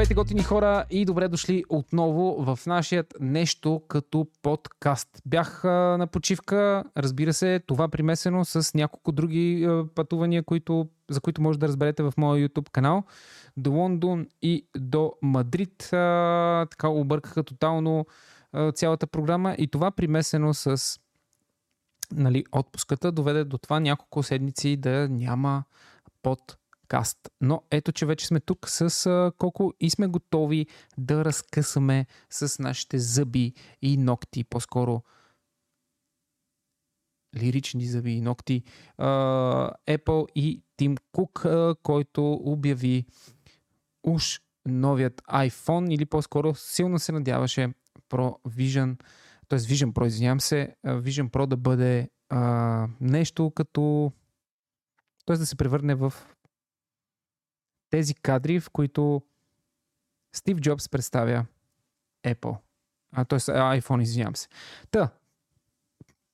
Здравейте, готини хора и добре дошли отново в нашият нещо като подкаст. Бях на почивка, разбира се, това примесено с няколко други пътувания, които, за които може да разберете в моя YouTube канал. До Лондон и до Мадрид. Така объркаха тотално цялата програма и това примесено с нали, отпуската доведе до това няколко седмици да няма под подкаст. Но ето, че вече сме тук с а, колко и сме готови да разкъсаме с нашите зъби и ногти, по-скоро лирични зъби и ногти, а, Apple и Тим Кук, а, който обяви уж новият iPhone или по-скоро силно се надяваше Pro Vision, т.е. Vision Pro, извинявам се, Vision Pro да бъде а, нещо като т.е. да се превърне в тези кадри, в които Стив Джобс представя Apple. А, т.е. iPhone, извинявам се. Та,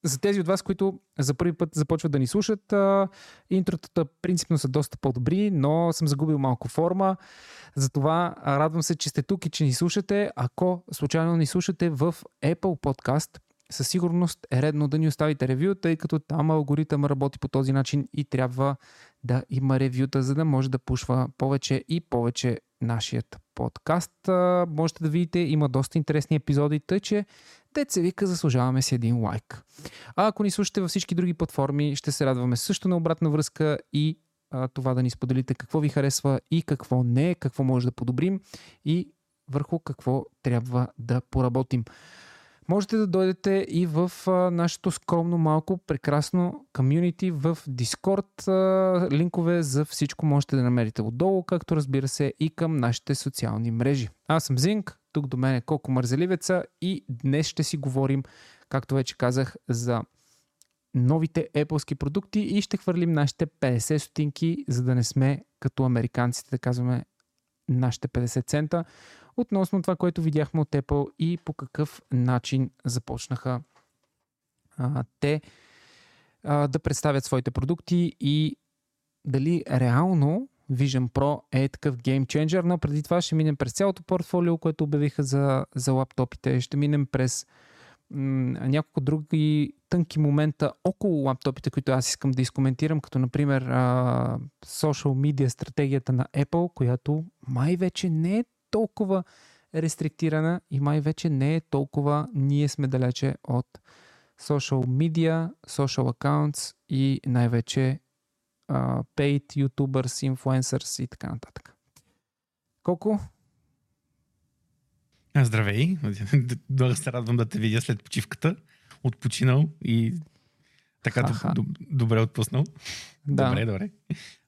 за тези от вас, които за първи път започват да ни слушат, интротата принципно са доста по-добри, но съм загубил малко форма. Затова радвам се, че сте тук и че ни слушате. Ако случайно ни слушате в Apple Podcast, със сигурност е редно да ни оставите ревю, тъй като там алгоритъм работи по този начин и трябва да има ревюта, за да може да пушва повече и повече нашият подкаст. Можете да видите, има доста интересни епизоди, тъй че деца вика, заслужаваме си един лайк. А ако ни слушате във всички други платформи, ще се радваме също на обратна връзка и а, това да ни споделите какво ви харесва и какво не, какво може да подобрим и върху какво трябва да поработим. Можете да дойдете и в а, нашето скромно, малко, прекрасно комьюнити в Discord. А, линкове за всичко можете да намерите отдолу, както разбира се и към нашите социални мрежи. Аз съм Зинк, тук до мен е Колко Мързеливеца и днес ще си говорим, както вече казах, за новите Apple продукти и ще хвърлим нашите 50 стотинки, за да не сме като американците, да казваме нашите 50 цента относно това, което видяхме от Apple и по какъв начин започнаха а, те а, да представят своите продукти и дали реално Vision Pro е такъв геймченджер, но преди това ще минем през цялото портфолио, което обявиха за, за лаптопите. Ще минем през няколко други тънки момента около лаптопите, които аз искам да изкоментирам, като например а, social media стратегията на Apple, която май вече не е толкова рестриктирана и май вече не е толкова ние сме далече от social media, social accounts и най-вече uh, paid youtubers, influencers и така нататък. Колко? Здравей! Много се радвам да те видя след почивката. Отпочинал и така д- добре отпуснал. Да. Добре, добре.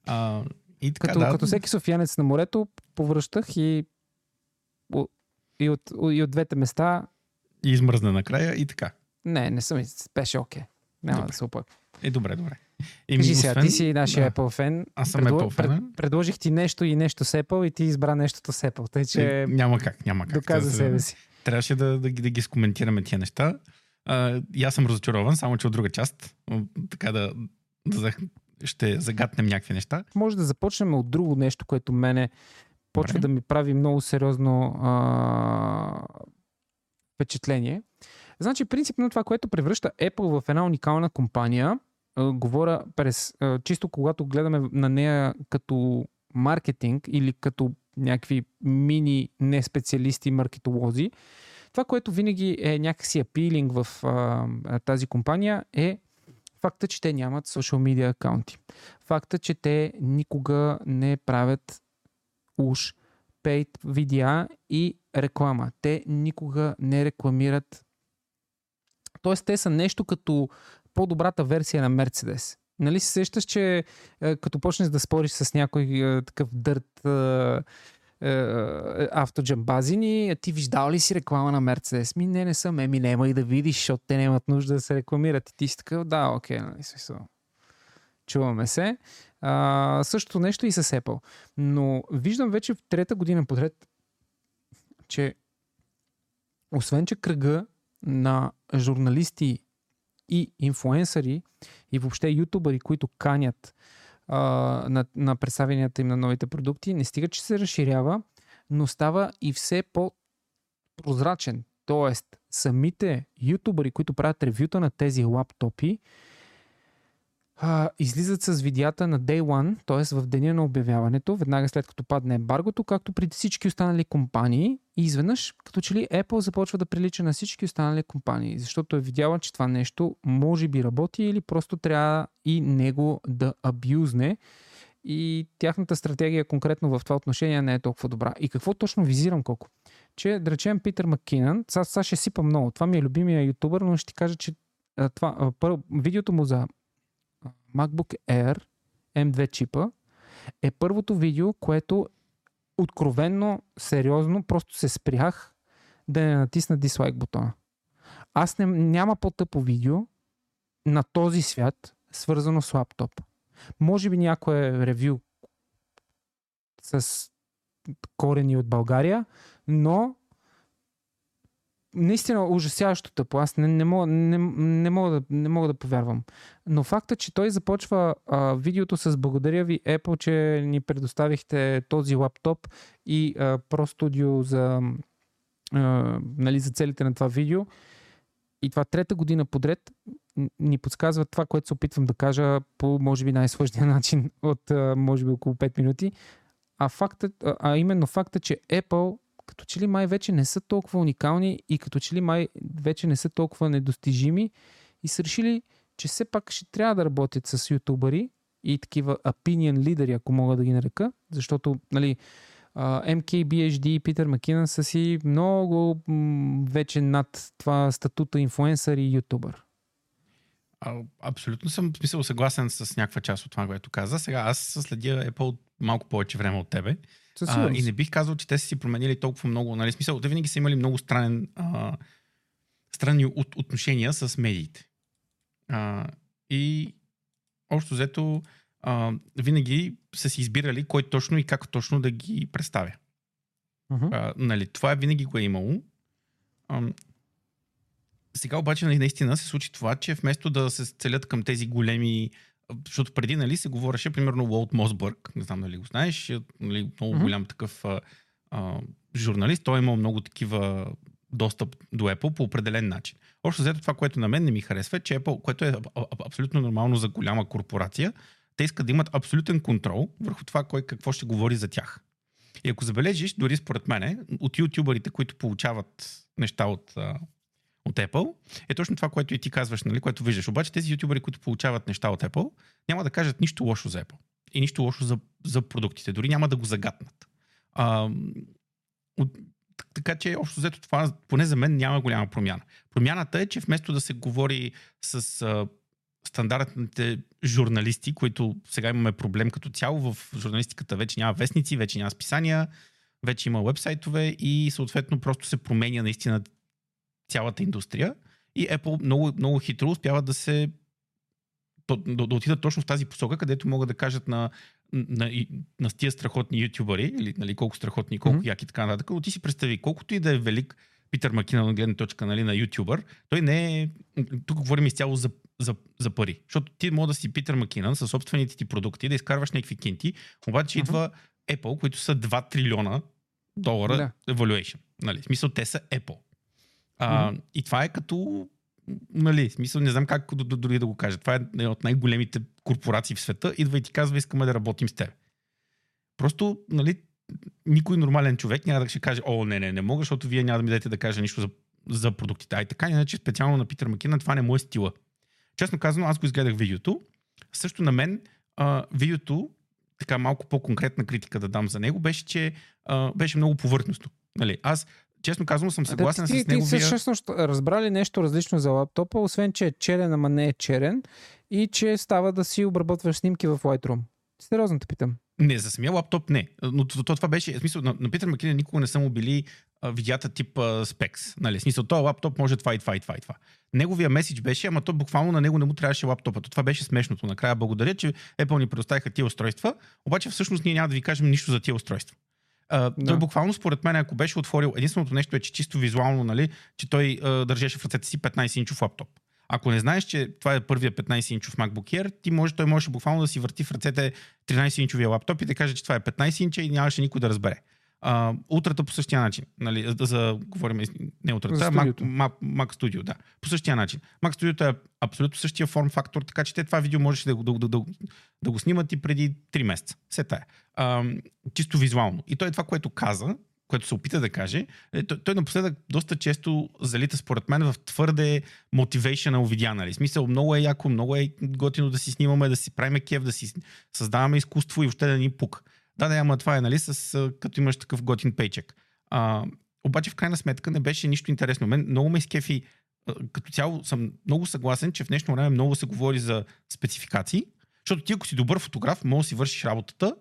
А, и така, като, да. като всеки софиянец на морето, повръщах и и от, и от двете места. И измръзна накрая и така. Не, не съм. Беше окей. Okay. Няма добре. да се опък. Е, добре, добре. Е, Кажи сега, освен... ти си нашия да. Apple фен. Аз съм Предло... Apple фен. Пред... Предложих ти нещо и нещо с Apple и ти избра нещото с Apple. Тъй, че... Е, няма как, няма как. Доказа себе си. Трябваше да, да, да, да ги скоментираме тия неща. А, и аз съм разочарован, само че от друга част. Така да, да ще загатнем някакви неща. Може да започнем от друго нещо, което мене почва Добре. да ми прави много сериозно а, впечатление. Значи, принципно това, което превръща Apple в една уникална компания, а, говоря през, а, чисто когато гледаме на нея като маркетинг или като някакви мини неспециалисти маркетолози, това, което винаги е някакси апилинг в а, тази компания е факта, че те нямат social media акаунти. Факта, че те никога не правят уж paid видеа и реклама. Те никога не рекламират. Тоест, те са нещо като по-добрата версия на Мерцедес. Нали се сещаш, че е, като почнеш да спориш с някой е, такъв дърт е, автоджамбазини, ти виждал ли си реклама на Мерцедес? Ми не, не съм. Еми, няма и да видиш, защото те нямат нужда да се рекламират. И ти си такъв, да, окей, нали, смисъл. Чуваме се. А, същото нещо и с Apple. Но виждам вече в трета година подред, че освен, че кръга на журналисти и инфуенсъри и въобще ютубъри, които канят а, на, на представенията им на новите продукти, не стига, че се разширява, но става и все по-прозрачен. Тоест, самите ютубъри, които правят ревюта на тези лаптопи, а, излизат с видеята на Day One, т.е. в деня на обявяването, веднага след като падне ембаргото, както при всички останали компании. И изведнъж, като че ли Apple започва да прилича на всички останали компании, защото е видяла, че това нещо може би работи или просто трябва и него да абюзне. И тяхната стратегия конкретно в това отношение не е толкова добра. И какво точно визирам колко? Че, да речем, Питър Маккинън, сега ще сипа много. Това ми е любимия ютубър, но ще ти кажа, че това, първо, видеото му за MacBook Air M2 чипа е първото видео, което откровенно, сериозно, просто се спрях да не натисна дислайк бутона. Аз не, няма по-тъпо видео на този свят, свързано с лаптоп. Може би някое ревю с корени от България, но наистина ужасяващо тъпо. Аз не, не, мога, не, не, мога да, не мога да повярвам. Но факта, че той започва а, видеото с благодаря ви Apple, че ни предоставихте този лаптоп и а, Pro Studio за, а, нали, за целите на това видео. И това трета година подред ни подсказва това, което се опитвам да кажа по, може би, най-сложния начин от, може би, около 5 минути. А, факта, а именно факта, че Apple като че ли май вече не са толкова уникални и като че ли май вече не са толкова недостижими и са решили, че все пак ще трябва да работят с ютубъри и такива opinion лидери, ако мога да ги нарека, защото нали, MKBHD и Питър Макинън са си много вече над това статута инфуенсър и ютубър. А, абсолютно съм смисъл съгласен с някаква част от това, което каза. Сега аз следя Apple малко повече време от тебе. А, и не бих казал, че те са си променили толкова много. Нали? Смисъл, те винаги са имали много странен, а, странни от, отношения с медиите. А, и общо взето а, винаги са си избирали кой точно и как точно да ги представя. Uh-huh. А, нали, това винаги го е имало. А, сега обаче нали, наистина се случи това, че вместо да се целят към тези големи защото преди нали, се говореше, примерно, Уолт Мосбърг, не знам дали го знаеш, е, нали, много mm-hmm. голям такъв а, а, журналист, той е имал много такива достъп до Apple по определен начин. Общо взето това, което на мен не ми харесва, е, че Apple, което е абсолютно нормално за голяма корпорация, те искат да имат абсолютен контрол върху това кой какво ще говори за тях. И ако забележиш, дори според мен, от ютубърите, които получават неща от от Apple, е точно това, което и ти казваш, нали, което виждаш. Обаче тези ютубери, които получават неща от Apple, няма да кажат нищо лошо за Apple. И нищо лошо за, за продуктите. Дори няма да го загатнат. А, от, така че, общо взето това, поне за мен, няма голяма промяна. Промяната е, че вместо да се говори с а, стандартните журналисти, които сега имаме проблем като цяло в журналистиката, вече няма вестници, вече няма списания, вече има вебсайтове и съответно просто се променя наистина цялата индустрия и Apple много, много хитро успяват да се да, да отидат точно в тази посока, където могат да кажат на, на, на, тия страхотни ютубъри, или нали, колко страхотни, колко mm-hmm. яки така нататък, но ти си представи, колкото и да е велик Питър Макина на гледна точка нали, на ютубър, той не е... Тук говорим изцяло за, за, за пари. Защото ти може да си Питър Макинан със собствените ти продукти, да изкарваш някакви кинти, обаче mm-hmm. идва Apple, които са 2 трилиона долара да. evaluation. Нали? В смисъл, те са Apple. А, mm-hmm. И това е като, нали, смисъл, не знам как дори да го кажа. Това е от най-големите корпорации в света. Идва и ти казва, искаме да работим с теб. Просто, нали, никой нормален човек няма да ще каже, о, не, не, не мога, защото вие няма да ми дадете да кажа нищо за, за продуктите. Ай така, иначе специално на Питър Макина, това не е мое стила. Честно казано, аз го изгледах видеото. Също на мен а, видеото, така малко по-конкретна критика да дам за него, беше, че а, беше много повърхностно. Нали, аз честно казвам съм съгласен да, ти, с неговия... Ти всъщност разбрали нещо различно за лаптопа, освен че е черен, ама не е черен и че става да си обработваш снимки в Lightroom. Сериозно те питам. Не, за самия лаптоп не. Но то, то това беше, в смисъл, на, на Питър Макинен никога не са му били а, видята тип а, спекс. Нали? Смисъл, този лаптоп може това и това и това и това. Неговия меседж беше, ама то буквално на него не му трябваше лаптопа. Това беше смешното. Накрая благодаря, че Apple ни предоставиха тия устройства, обаче всъщност ние няма да ви кажем нищо за тия устройства. Uh, да. Той буквално според мен, ако беше отворил, единственото нещо е, че чисто визуално, нали, че той uh, държеше в ръцете си 15-инчов лаптоп. Ако не знаеш, че това е първият 15-инчов MacBook Air, ти може, той може буквално да си върти в ръцете 13-инчовия лаптоп и да каже, че това е 15 инча и нямаше никой да разбере. А, утрата по същия начин. Нали, за, за говорим, не утрата, за Mac, Mac, Mac Studio, да. По същия начин. Mac Studio е абсолютно същия форм фактор, така че те това видео можеш да, да, да, да, да го снимат и преди 3 месеца. Все тая. Чисто визуално. И той е това, което каза, което се опита да каже, е, той, той напоследък доста често залита според мен в твърде motivational видеа, нали? Смисъл, много е яко, много е готино да си снимаме, да си правим кев, да си създаваме изкуство и въобще да ни пук. Да, да, ама това е, нали, с, като имаш такъв готин пейчек. А, обаче в крайна сметка не беше нищо интересно. Мен много ме изкефи, като цяло съм много съгласен, че в днешно време много се говори за спецификации, защото ти ако си добър фотограф, може да си вършиш работата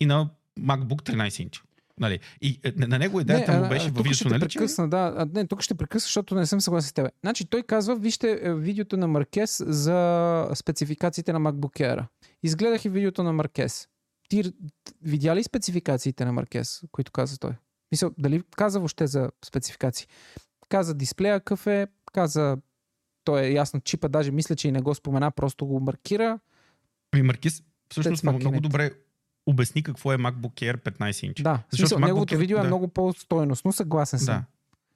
и на MacBook 13 инча. Нали? И е, на него идеята не, му беше във видеото, нали? Прекъсна, да, не, тук ще прекъсна, защото не съм съгласен с теб. Значи той казва, вижте е, видеото на Маркес за спецификациите на MacBook Air. Изгледах и видеото на Маркес. Ти видя ли спецификациите на Маркес, които каза той? Мисля, дали каза въобще за спецификации? Каза дисплея какъв е, каза той е ясно чипа, даже мисля, че и не го спомена, просто го маркира. Ами Маркис всъщност много, много добре обясни какво е MacBook Air 15 инч. Да, защото смисъл, неговото видео е да. много по-стойностно, съгласен съм. Да.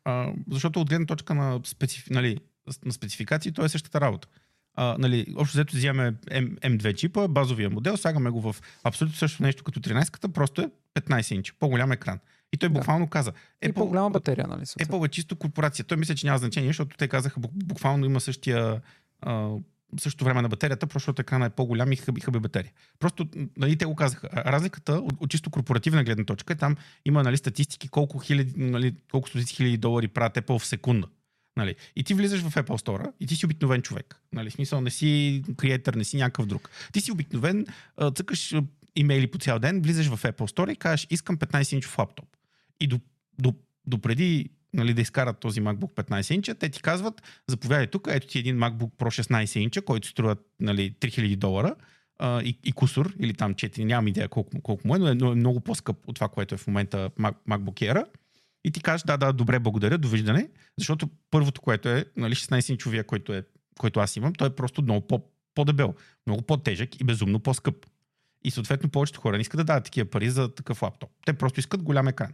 А, защото от гледна точка на, специф... нали, на спецификации, то е същата работа. А, нали, общо взето взимаме M, M2 чипа, базовия модел, слагаме го в абсолютно също нещо като 13-ката, просто е 15 инча, по-голям екран. И той буквално да. каза. Apple, и по-голяма батерия, нали? Apple е чисто корпорация. Той мисля, че няма значение, защото те казаха буквално има същия а, същото време на батерията, просто защото екрана е по-голям и хъби, хъби батерия. Просто, нали, те го казаха. Разликата от, от чисто корпоративна гледна точка е там има нали, статистики колко, хиляди, нали, колко стотици хиляди долари правят Apple в секунда. Нали. И ти влизаш в Apple Store и ти си обикновен човек. Нали. В смисъл не си креатор, не си някакъв друг. Ти си обикновен, цъкаш имейли по цял ден, влизаш в Apple Store и кажеш искам 15 инчов лаптоп. И до, до, до преди нали, да изкарат този MacBook 15 инча, те ти казват, заповядай тук, ето ти един MacBook Pro 16 инча, който струва нали, 3000 долара а, и, и кусор, или там 4, нямам идея колко, колко му е, но, е, но е много по-скъп от това, което е в момента Mac, MacBook Air. И ти кажеш, да, да, добре, благодаря, довиждане, защото първото, което е, нали, 16-инчовия, който, е, който аз имам, той е просто много по, по-дебел, много по-тежък и безумно по-скъп. И съответно повечето хора не искат да дадат такива пари за такъв лаптоп. Те просто искат голям екран.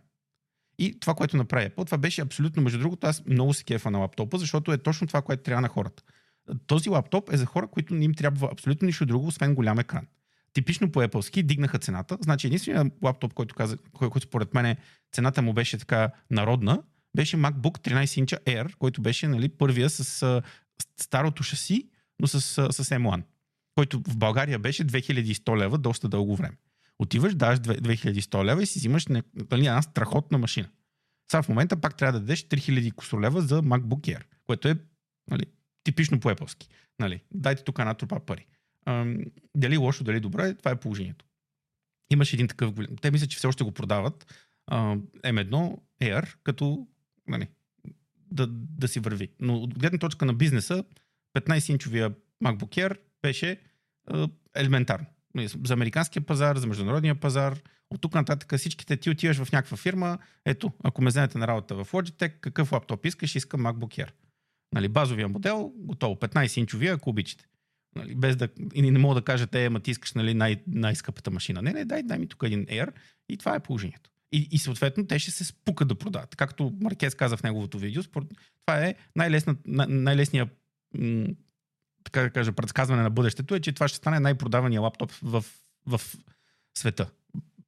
И това, което направи Apple, това беше абсолютно, между другото, аз много се кефа на лаптопа, защото е точно това, което трябва на хората. Този лаптоп е за хора, които не им трябва абсолютно нищо друго, освен голям екран. Типично по Apple дигнаха цената. Значи единственият лаптоп, който, каза, който според мен цената му беше така народна, беше MacBook 13 инча Air, който беше нали, първия с а, старото шаси, но с, с, с M1, който в България беше 2100 лева доста дълго време. Отиваш, даваш 2100 лева и си взимаш нали, една страхотна машина. Сега в момента пак трябва да дадеш 3000 кусор лева за MacBook Air, което е нали, типично по Apple. Нали, дайте тук една трупа пари. Ам, дали лошо, дали добро, това е положението. Имаш един такъв голям. Те мислят, че все още го продават. Ам, M1 Air, като нали, да, да си върви. Но от гледна точка на бизнеса, 15-инчовия MacBook Air беше а, елементарно. Нали, за американския пазар, за международния пазар. От тук нататък всичките ти отиваш в някаква фирма. Ето, ако ме вземете на работа в Logitech, какъв лаптоп искаш, искам MacBook Air. Нали, базовия модел, готово. 15-инчовия, ако обичате. Нали, без да, и не мога да кажете, ема ти искаш нали, най- най-скъпата машина. Не, не, дай, дай ми тук един Air и това е положението. И, и съответно те ще се спукат да продават. Както Маркез каза в неговото видео, това е най-лесният така да кажа, предсказване на бъдещето е, че това ще стане най-продавания лаптоп в, в света.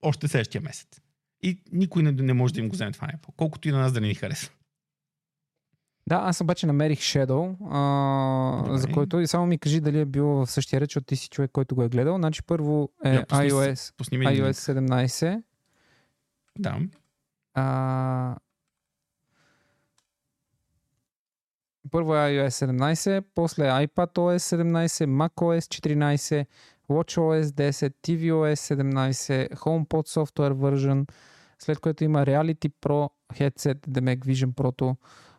Още следващия месец. И никой не, не може да им го вземе това Apple. Колкото и на нас да не ни харесва. Да, аз обаче намерих Shadow, а, за който и само ми кажи дали е бил в същия реч, защото ти си човек, който го е гледал. Значи първо е yeah, iOS, iOS 17. Да. А, първо е iOS 17, после iPad OS 17, macOS 14, watchOS 10, tvOS 17, HomePod Software Version, след което има Reality Pro headset, Mac Vision Pro,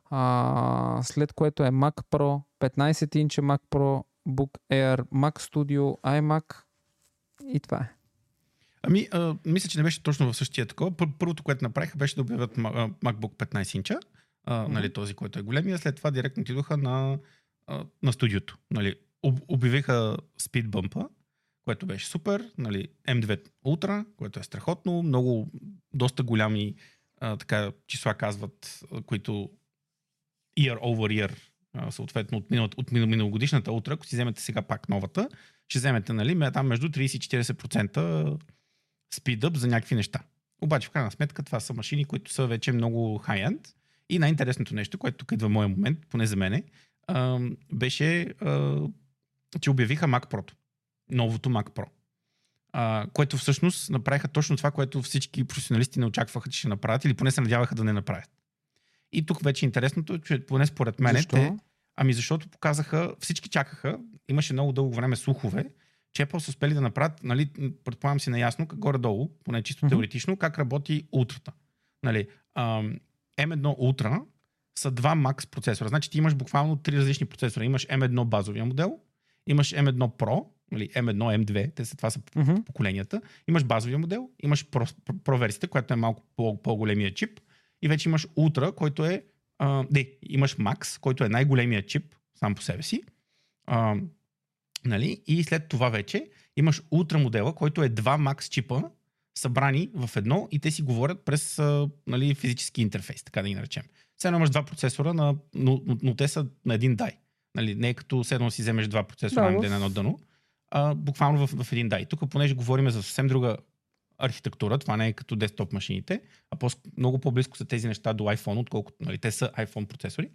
а, след което е Mac Pro, 15 инча Mac Pro, Book Air, Mac Studio, iMac и това е. Ами, а, мисля, че не беше точно в същия такова. Първото, което направиха, беше да обявят MacBook 15 инча а, нали, този, който е големия. След това директно отидоха на, а, на студиото. Нали, об, обявиха Speed Bump, което беше супер. Нали, M2 Ultra, което е страхотно. Много доста голями а, така, числа казват, които year over year, а, съответно от, минал, от миналогодишната утра, ако си вземете сега пак новата, ще вземете нали, там между 30 и 40% speed-up за някакви неща. Обаче в крайна сметка това са машини, които са вече много high-end. И най-интересното нещо, което тук идва моя момент, поне за мене, а, беше, а, че обявиха Mac Pro. Новото Mac Pro. А, което всъщност направиха точно това, което всички професионалисти не очакваха, че ще направят или поне се надяваха да не направят. И тук вече интересното, че поне според мен Защо? те... Ами защото показаха, всички чакаха, имаше много дълго време слухове, че Apple са успели да направят, нали, предполагам си наясно, горе-долу, поне чисто mm-hmm. теоретично, как работи ултрата. Нали, ам, M1 Ultra са два Max процесора. Значи ти имаш буквално три различни процесора. Имаш M1 базовия модел, имаш M1 Pro, нали, M1, M2, те са, това са mm-hmm. поколенията. Имаш базовия модел, имаш Pro, Pro версията, която е малко по- по-големия чип и вече имаш Ultra, който е а, не, имаш Max, който е най-големия чип сам по себе си. А, нали? И след това вече имаш Ultra модела, който е два Max чипа, събрани в едно и те си говорят през нали, физически интерфейс, така да ги наречем. Сега имаш два процесора, на, но, но, но те са на един дай. Нали, не е като седно си вземеш два процесора да, на едно дъно, а, буквално в, в един дай. Тук, понеже говорим за съвсем друга архитектура, това не е като десктоп машините, а по- много по-близко са тези неща до iPhone, отколкото нали, те са iPhone процесори,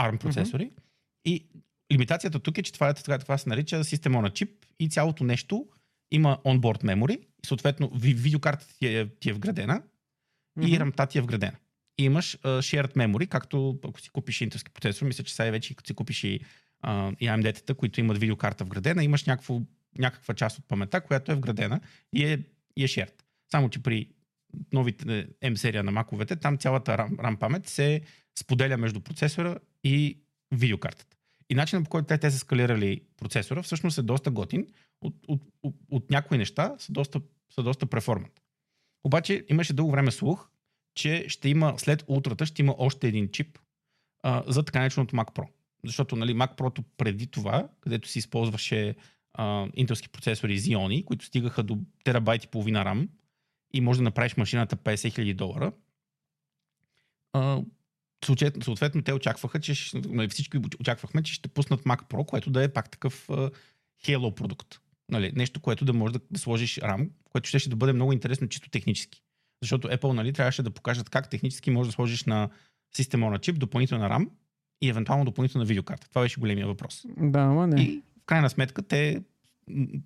ARM процесори. Mm-hmm. И лимитацията тук е, че това, това, това се нарича система на чип и цялото нещо има onboard memory и съответно видеокартата ти е, ти е вградена mm-hmm. и рамта ти е вградена. И имаш uh, shared memory, както ако си купиш интелски процесор, мисля, че сега вече като си купиш и, uh, и AMD-тата, които имат видеокарта вградена, имаш някакво, някаква част от памета, която е вградена и е, и е shared. Само, че при новите M серия на маковете, там цялата RAM, RAM памет се споделя между процесора и видеокартата. И начинът по който те, те са скалирали процесора всъщност е доста готин. От, от, от, някои неща са доста, са доста преформат. Обаче имаше дълго време слух, че ще има след ултрата ще има още един чип а, за така нареченото Mac Pro. Защото нали, Mac Pro преди това, където си използваше а, интелски процесори Xeon, които стигаха до терабайт и половина RAM и може да направиш машината 50 000 долара, а, съответно, съответно те очакваха, че нали, всички очаквахме, че ще пуснат Mac Pro, което да е пак такъв uh, Halo продукт. Нали, нещо, което да можеш да, да сложиш RAM, което ще, ще да бъде много интересно чисто технически. Защото Apple нали, трябваше да покажат как технически можеш да сложиш на система на чип допълнителна RAM и евентуално допълнителна видеокарта. Това беше големия въпрос. Да, ама не. И в крайна сметка те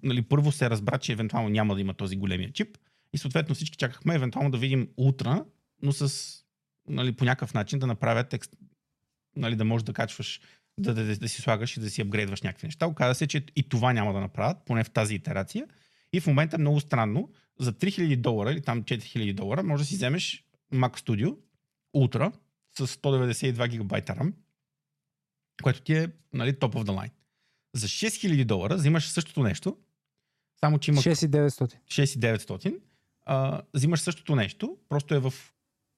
нали, първо се разбра, че евентуално няма да има този големия чип и съответно всички чакахме евентуално да видим утра, но с нали, по някакъв начин да направят текст, нали, да можеш да качваш, да, да, да, да си слагаш и да си апгрейдваш някакви неща. Оказа се, че и това няма да направят, поне в тази итерация. И в момента е много странно. За 3000 долара или там 4000 долара може да си вземеш Mac Studio Ultra с 192 гигабайта RAM, което ти е нали, top of the line. За 6000 долара взимаш същото нещо, само че има... 6900. 6900. А, взимаш същото нещо, просто е в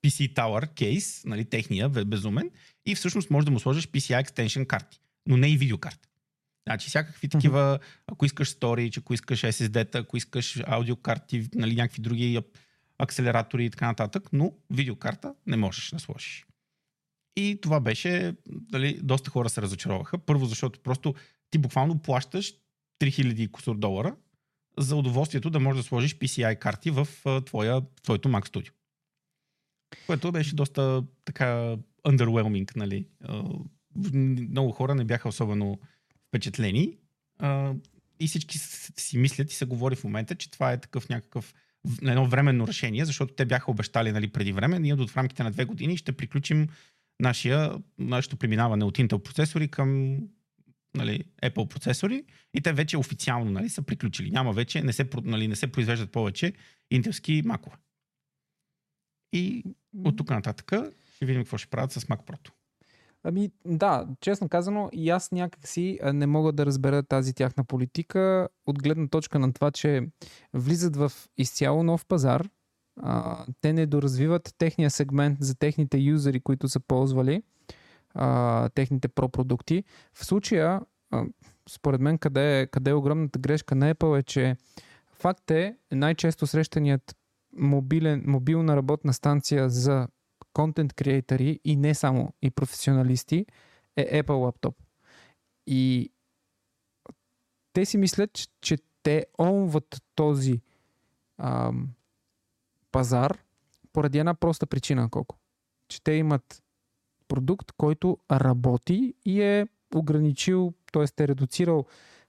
PC Tower кейс, нали, техния, безумен, и всъщност можеш да му сложиш PCI Extension карти, но не и видеокарта. Значи всякакви такива, ако искаш storage, ако искаш SSD-та, ако искаш аудиокарти, нали, някакви други акселератори и така нататък, но видеокарта не можеш да сложиш. И това беше, дали, доста хора се разочароваха. Първо, защото просто ти буквално плащаш 3000 кусор долара за удоволствието да можеш да сложиш PCI карти в твоя, твоето Mac Studio. Което беше доста така underwhelming, нали. Много хора не бяха особено впечатлени и всички си мислят и се говори в момента, че това е такъв някакъв едно временно решение, защото те бяха обещали нали, преди време, ние в рамките на две години ще приключим нашия, нашето преминаване от Intel процесори към нали, Apple процесори и те вече официално нали, са приключили. Няма вече, не се, нали, не се произвеждат повече интелски макове. И от тук нататък ще видим какво ще правят с Mac Pro. Ами да, честно казано, и аз някакси не мога да разбера тази тяхна политика от гледна точка на това, че влизат в изцяло нов пазар, а, те не доразвиват техния сегмент за техните юзери, които са ползвали а, техните про-продукти. В случая, а, според мен, къде е, къде е огромната грешка на Apple е, че факт е най-често срещаният мобилен, мобилна работна станция за контент креатори и не само и професионалисти е Apple лаптоп. И те си мислят, че те онват този ам, пазар поради една проста причина, колко. Че те имат продукт, който работи и е ограничил, т.е. е редуцирал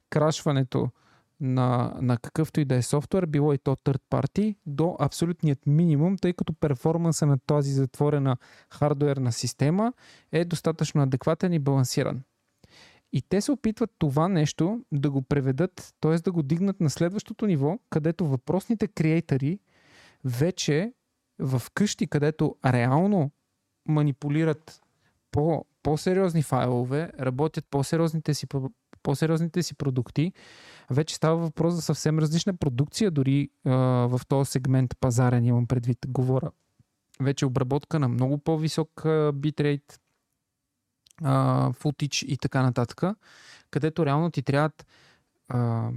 крашването на, на какъвто и да е софтуер, било и то third party, до абсолютният минимум, тъй като перформанса на тази затворена хардуерна система е достатъчно адекватен и балансиран. И те се опитват това нещо да го преведат, т.е. да го дигнат на следващото ниво, където въпросните креатори вече в къщи, където реално манипулират по, по-сериозни файлове, работят по-сериозните си, по-сериозните си продукти, вече става въпрос за съвсем различна продукция, дори а, в този сегмент пазарен имам предвид. Говоря вече обработка на много по-висок битрейт, футич и така нататък, където реално ти трябват а,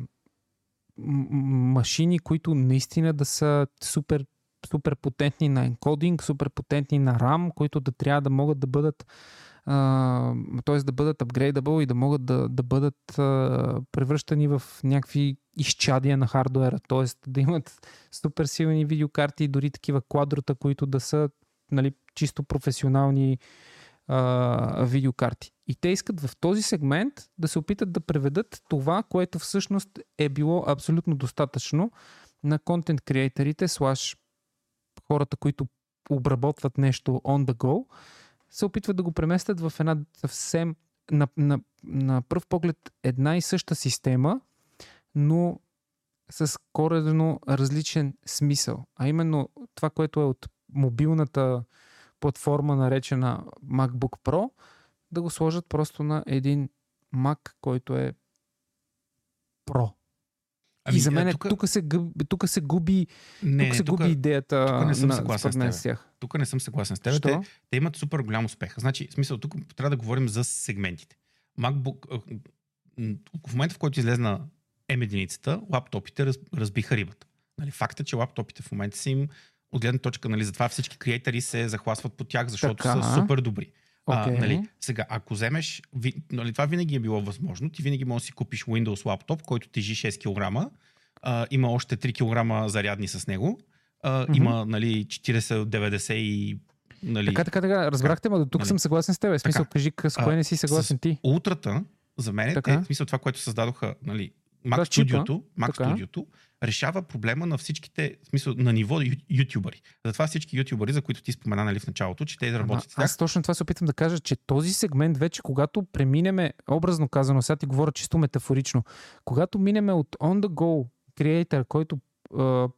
машини, които наистина да са супер супер потентни на енкодинг, супер потентни на RAM, които да трябва да могат да бъдат т.е. да бъдат upgradable и да могат да, да бъдат а, превръщани в някакви изчадия на хардуера, т.е. да имат супер силни видеокарти дори такива квадрота, които да са нали, чисто професионални а, видеокарти. И те искат в този сегмент да се опитат да преведат това, което всъщност е било абсолютно достатъчно на контент креаторите, слаш хората, които обработват нещо on the go, се опитват да го преместят в една съвсем на, на, на пръв поглед една и съща система, но с коренно различен смисъл. А именно това, което е от мобилната платформа, наречена MacBook Pro, да го сложат просто на един Mac, който е Pro. Ами, и за мен тук... тук, се, тук се губи, не, тук се тук, губи идеята тук не съм на, съгласен с, тях. Тук не съм съгласен с теб. Те, те имат супер голям успех. Значи, в смисъл, тук трябва да говорим за сегментите. MacBook, в момента, в който излезна M единицата, лаптопите раз, разбиха рибата. Нали, факта, че лаптопите в момента са им от гледна точка, нали, затова всички креатори се захласват по тях, защото така. са супер добри. Okay. А, нали, сега, ако вземеш, ви, нали, това винаги е било възможно, ти винаги можеш да си купиш Windows лаптоп, който тежи 6 кг, а, има още 3 кг зарядни с него, а, mm-hmm. има нали, 40, 90 и Нали, така, така, така. Разбрахте, но до тук нали, съм съгласен с теб. В смисъл, така, кажи с кое не си съгласен ти. Ултрата, за мен, е, в смисъл това, което създадоха нали, Mac да, Studio, Mac Studio решава проблема на всичките, в смисъл на ниво ютубъри. Затова всички ютубъри, за които ти спомена нали, в началото, че те работят. Аз точно това се опитам да кажа, че този сегмент вече, когато преминеме, образно казано, сега ти говоря чисто метафорично, когато минеме от on the go creator, който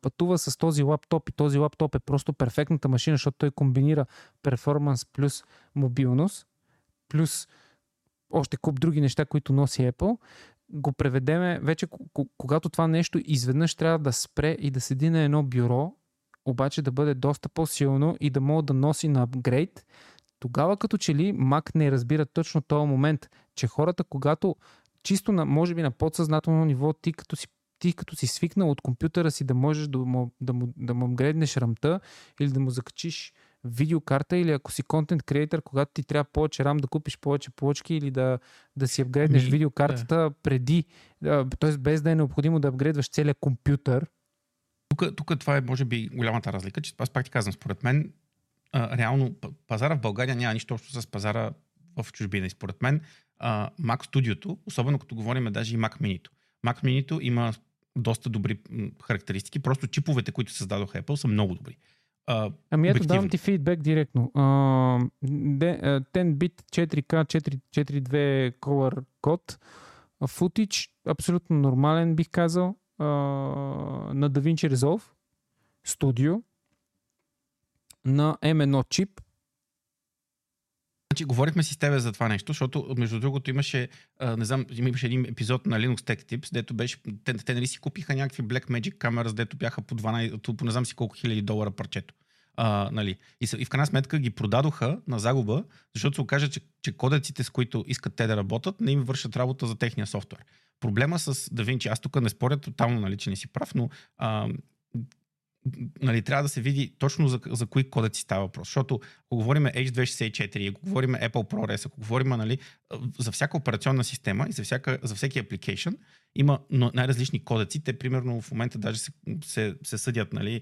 пътува с този лаптоп и този лаптоп е просто перфектната машина, защото той комбинира перформанс плюс мобилност, плюс още куп други неща, които носи Apple, го преведеме вече, когато това нещо изведнъж трябва да спре и да седи на едно бюро, обаче да бъде доста по-силно и да мога да носи на апгрейд, тогава като че ли Mac не разбира точно този момент, че хората, когато чисто на, може би на подсъзнателно ниво, ти като си ти като си свикнал от компютъра си да можеш да му, да му, да му греднеш рамта или да му закачиш видеокарта или ако си контент креатор, когато ти трябва повече рам да купиш повече плочки или да, да си апгрейднеш видеокартата да. преди, т.е. без да е необходимо да апгрейдваш целият компютър. Тук, тук това е може би голямата разлика, че аз пак ти казвам, според мен а, реално пазара в България няма нищо общо с пазара в чужбина. И според мен а, Mac Studio, особено като говорим даже и Mac Mini. Mac Mini има доста добри характеристики, просто чиповете, които създадоха Apple са много добри. Uh, ами ето давам ти фидбек директно. Uh, 10-bit 4K 442 color код. Footage абсолютно нормален бих казал. Uh, на DaVinci Resolve Studio на M1 чип Значи, говорихме си с тебе за това нещо, защото между другото имаше, а, не знам, имаше един епизод на Linux Tech Tips, дето беше, те, те нали си купиха някакви Black Magic камера, дето бяха по 12, по не знам си колко хиляди долара парчето. А, нали. и, и в крайна сметка ги продадоха на загуба, защото се окаже, че, че кодеците, с които искат те да работят, не им вършат работа за техния софтуер. Проблема с DaVinci, аз тук не споря тотално, нали, че не си прав, но а, нали, трябва да се види точно за, за кои кодеци става въпрос. Защото ако говорим H264, ако говорим Apple ProRes, ако говорим нали, за всяка операционна система и за, всяка, за всеки application, има най-различни кодеци. Те, примерно, в момента даже се, се, се съдят нали,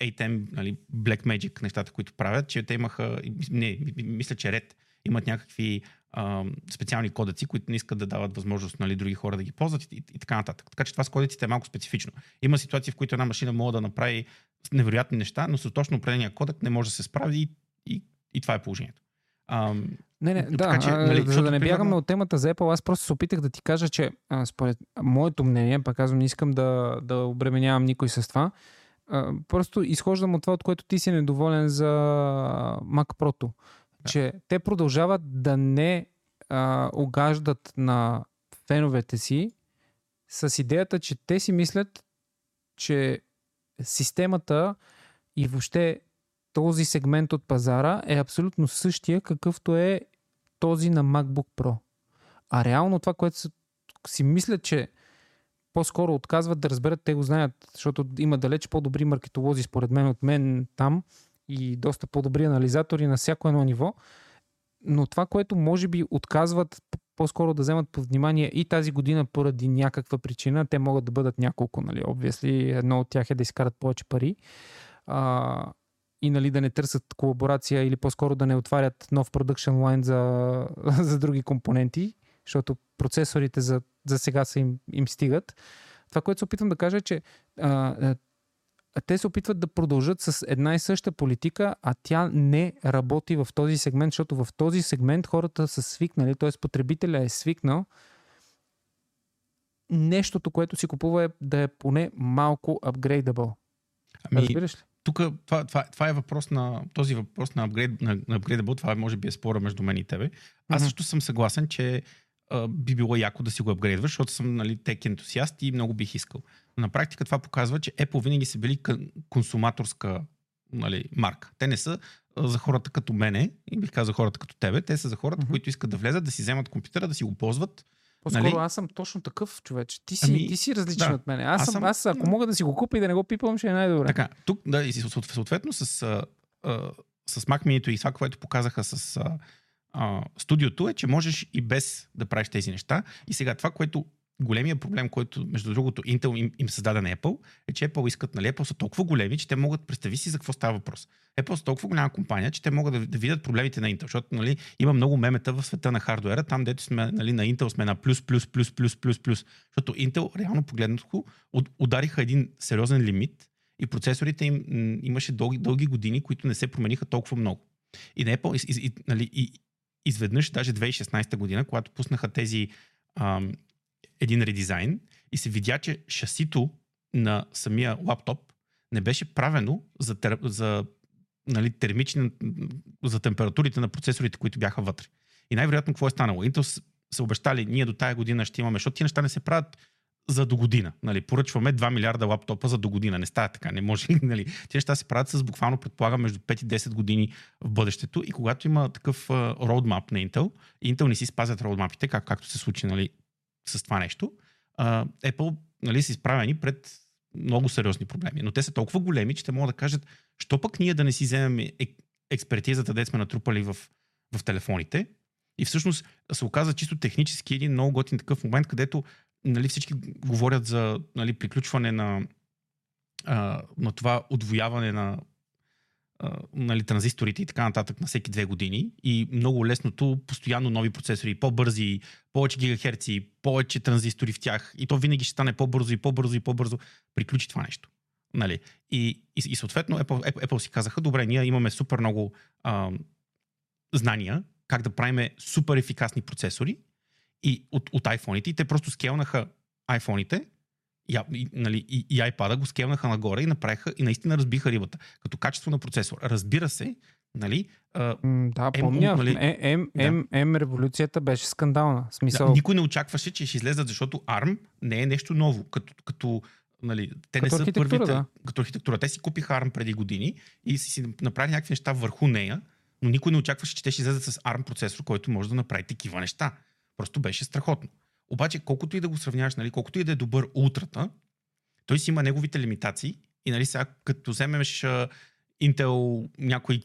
ATM, нали, Blackmagic, нещата, които правят, че те имаха, не, мисля, че ред имат някакви а, специални кодеци, които не искат да дават възможност нали, други хора да ги ползват и, и, и така нататък. Така че това с кодеците е малко специфично. Има ситуации, в които една машина може да направи невероятни неща, но с точно определения кодек не може да се справи и, и, и това е положението. А, не, не, да, че, нали, за да не бягаме примерно... от темата за Apple, аз просто се опитах да ти кажа, че а, според моето мнение, пак казвам, не искам да, да обременявам никой с това, а, просто изхождам от това, от което ти си недоволен за Mac Pro че те продължават да не а, огаждат на феновете си с идеята, че те си мислят, че системата и въобще този сегмент от пазара е абсолютно същия, какъвто е този на MacBook Pro. А реално това, което си мислят, че по-скоро отказват да разберат, те го знаят, защото има далеч по-добри маркетолози, според мен, от мен там, и доста по-добри анализатори на всяко едно ниво. Но това, което може би отказват по-скоро да вземат под внимание и тази година поради някаква причина, те могат да бъдат няколко, нали, obviously. Едно от тях е да изкарат повече пари. А, и нали, да не търсят колаборация или по-скоро да не отварят нов продъкшн лайн за, за други компоненти, защото процесорите за, за сега са им, им стигат. Това, което се опитвам да кажа е, че а, те се опитват да продължат с една и съща политика, а тя не работи в този сегмент, защото в този сегмент хората са свикнали, т.е. потребителя е свикнал нещото, което си купува е да е поне малко upgradable. Ами, Разбираш ли? Тук това, това, това е въпрос на този въпрос на, upgrade, на, на upgradable, това може би е спора между мен и тебе. Аз mm-hmm. също съм съгласен, че а, би било яко да си го апгрейдваш, защото съм нали, тек ентусиаст и много бих искал. На практика това показва, че Apple винаги са били консуматорска нали, марка. Те не са за хората като мене, и бих казал хората като тебе, те са за хората, mm-hmm. които искат да влезат, да си вземат компютъра, да си го ползват. По-скоро нали? аз съм точно такъв човек. Ти си, ами, ти си различен да, от мен. Аз, аз, съм, аз ако мога да си го купя и да не го пипам, ще е най-добре. Така, тук, да, и съответно с, а, а, с Mac Mini и това, което показаха с а, а, студиото е, че можеш и без да правиш тези неща. И сега това, което големия проблем, който, между другото, Intel им, им създаде на Apple, е, че Apple искат, нали, Apple са толкова големи, че те могат, представи си за какво става въпрос. Apple са толкова голяма компания, че те могат да, да видят проблемите на Intel, защото нали, има много мемета в света на хардуера, там дето сме нали, на Intel сме на плюс, плюс, плюс, плюс, плюс, плюс. Защото Intel, реално погледнато, удариха един сериозен лимит и процесорите им имаше дълги, дълги години, които не се промениха толкова много. И на Apple, и, и, нали, и, изведнъж, даже 2016 година, когато пуснаха тези ам, един редизайн и се видя, че шасито на самия лаптоп не беше правено за, тер, за нали, термични, за температурите на процесорите, които бяха вътре. И най-вероятно какво е станало? Intel са обещали, ние до тая година ще имаме, защото тези неща не се правят за до година. Нали, поръчваме 2 милиарда лаптопа за до година. Не става така, не може. Нали. Тези неща се правят с буквално, предполагам, между 5 и 10 години в бъдещето. И когато има такъв роудмап на Intel, Intel не си спазят роудмапите, как, както се случи нали, с това нещо, uh, Apple нали, са изправени пред много сериозни проблеми. Но те са толкова големи, че те могат да кажат, що пък ние да не си вземем експертизата, де сме натрупали в, в телефоните. И всъщност се оказа чисто технически един много готин такъв момент, където нали, всички говорят за нали, приключване на, а, на това отвояване на нали, транзисторите и така нататък на всеки две години и много лесното, постоянно нови процесори, по-бързи, повече гигахерци, повече транзистори в тях и то винаги ще стане по-бързо и по-бързо и по-бързо приключи това нещо. Нали? И, и, и съответно Apple, Apple, Apple си казаха, добре, ние имаме супер много а, знания как да правиме супер ефикасни процесори, и от, от iPhone-ите и те просто скелнаха iPhone-ите и, и, нали, и, и iPad-а го скелнаха нагоре и направиха и наистина разбиха рибата. Като качество на процесор. Разбира се, нали, Uh, да, помня. Нали, M, M, да. M революцията беше скандална. Смисъл... Да, никой не очакваше, че ще излезат, защото ARM не е нещо ново. Като, като нали, те като не са първите. Да. Като архитектура. Те си купиха ARM преди години и си направили някакви неща върху нея, но никой не очакваше, че те ще излезат с ARM процесор, който може да направи такива неща. Просто беше страхотно. Обаче, колкото и да го сравняваш, нали, колкото и да е добър ултрата, той си има неговите лимитации И нали сега, като вземеш Intel някой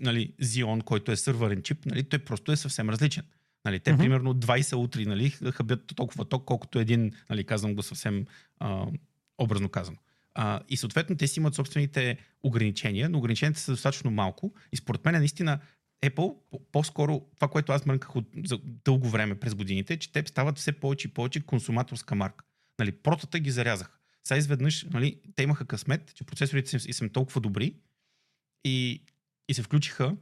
нали, Xeon, който е сървърен чип, нали, той просто е съвсем различен. Нали, те mm-hmm. примерно 20 утри нали, хъбят толкова ток, колкото един, нали, казвам го съвсем а, образно казано. А, и съответно те си имат собствените ограничения, но ограниченията са достатъчно малко. И според мен наистина Apple, по-скоро това, което аз мрънках от, за дълго време през годините, че те стават все повече и повече консуматорска марка. Нали, протата ги зарязаха. Сега изведнъж нали, те имаха късмет, че процесорите са, са толкова добри и, и се включиха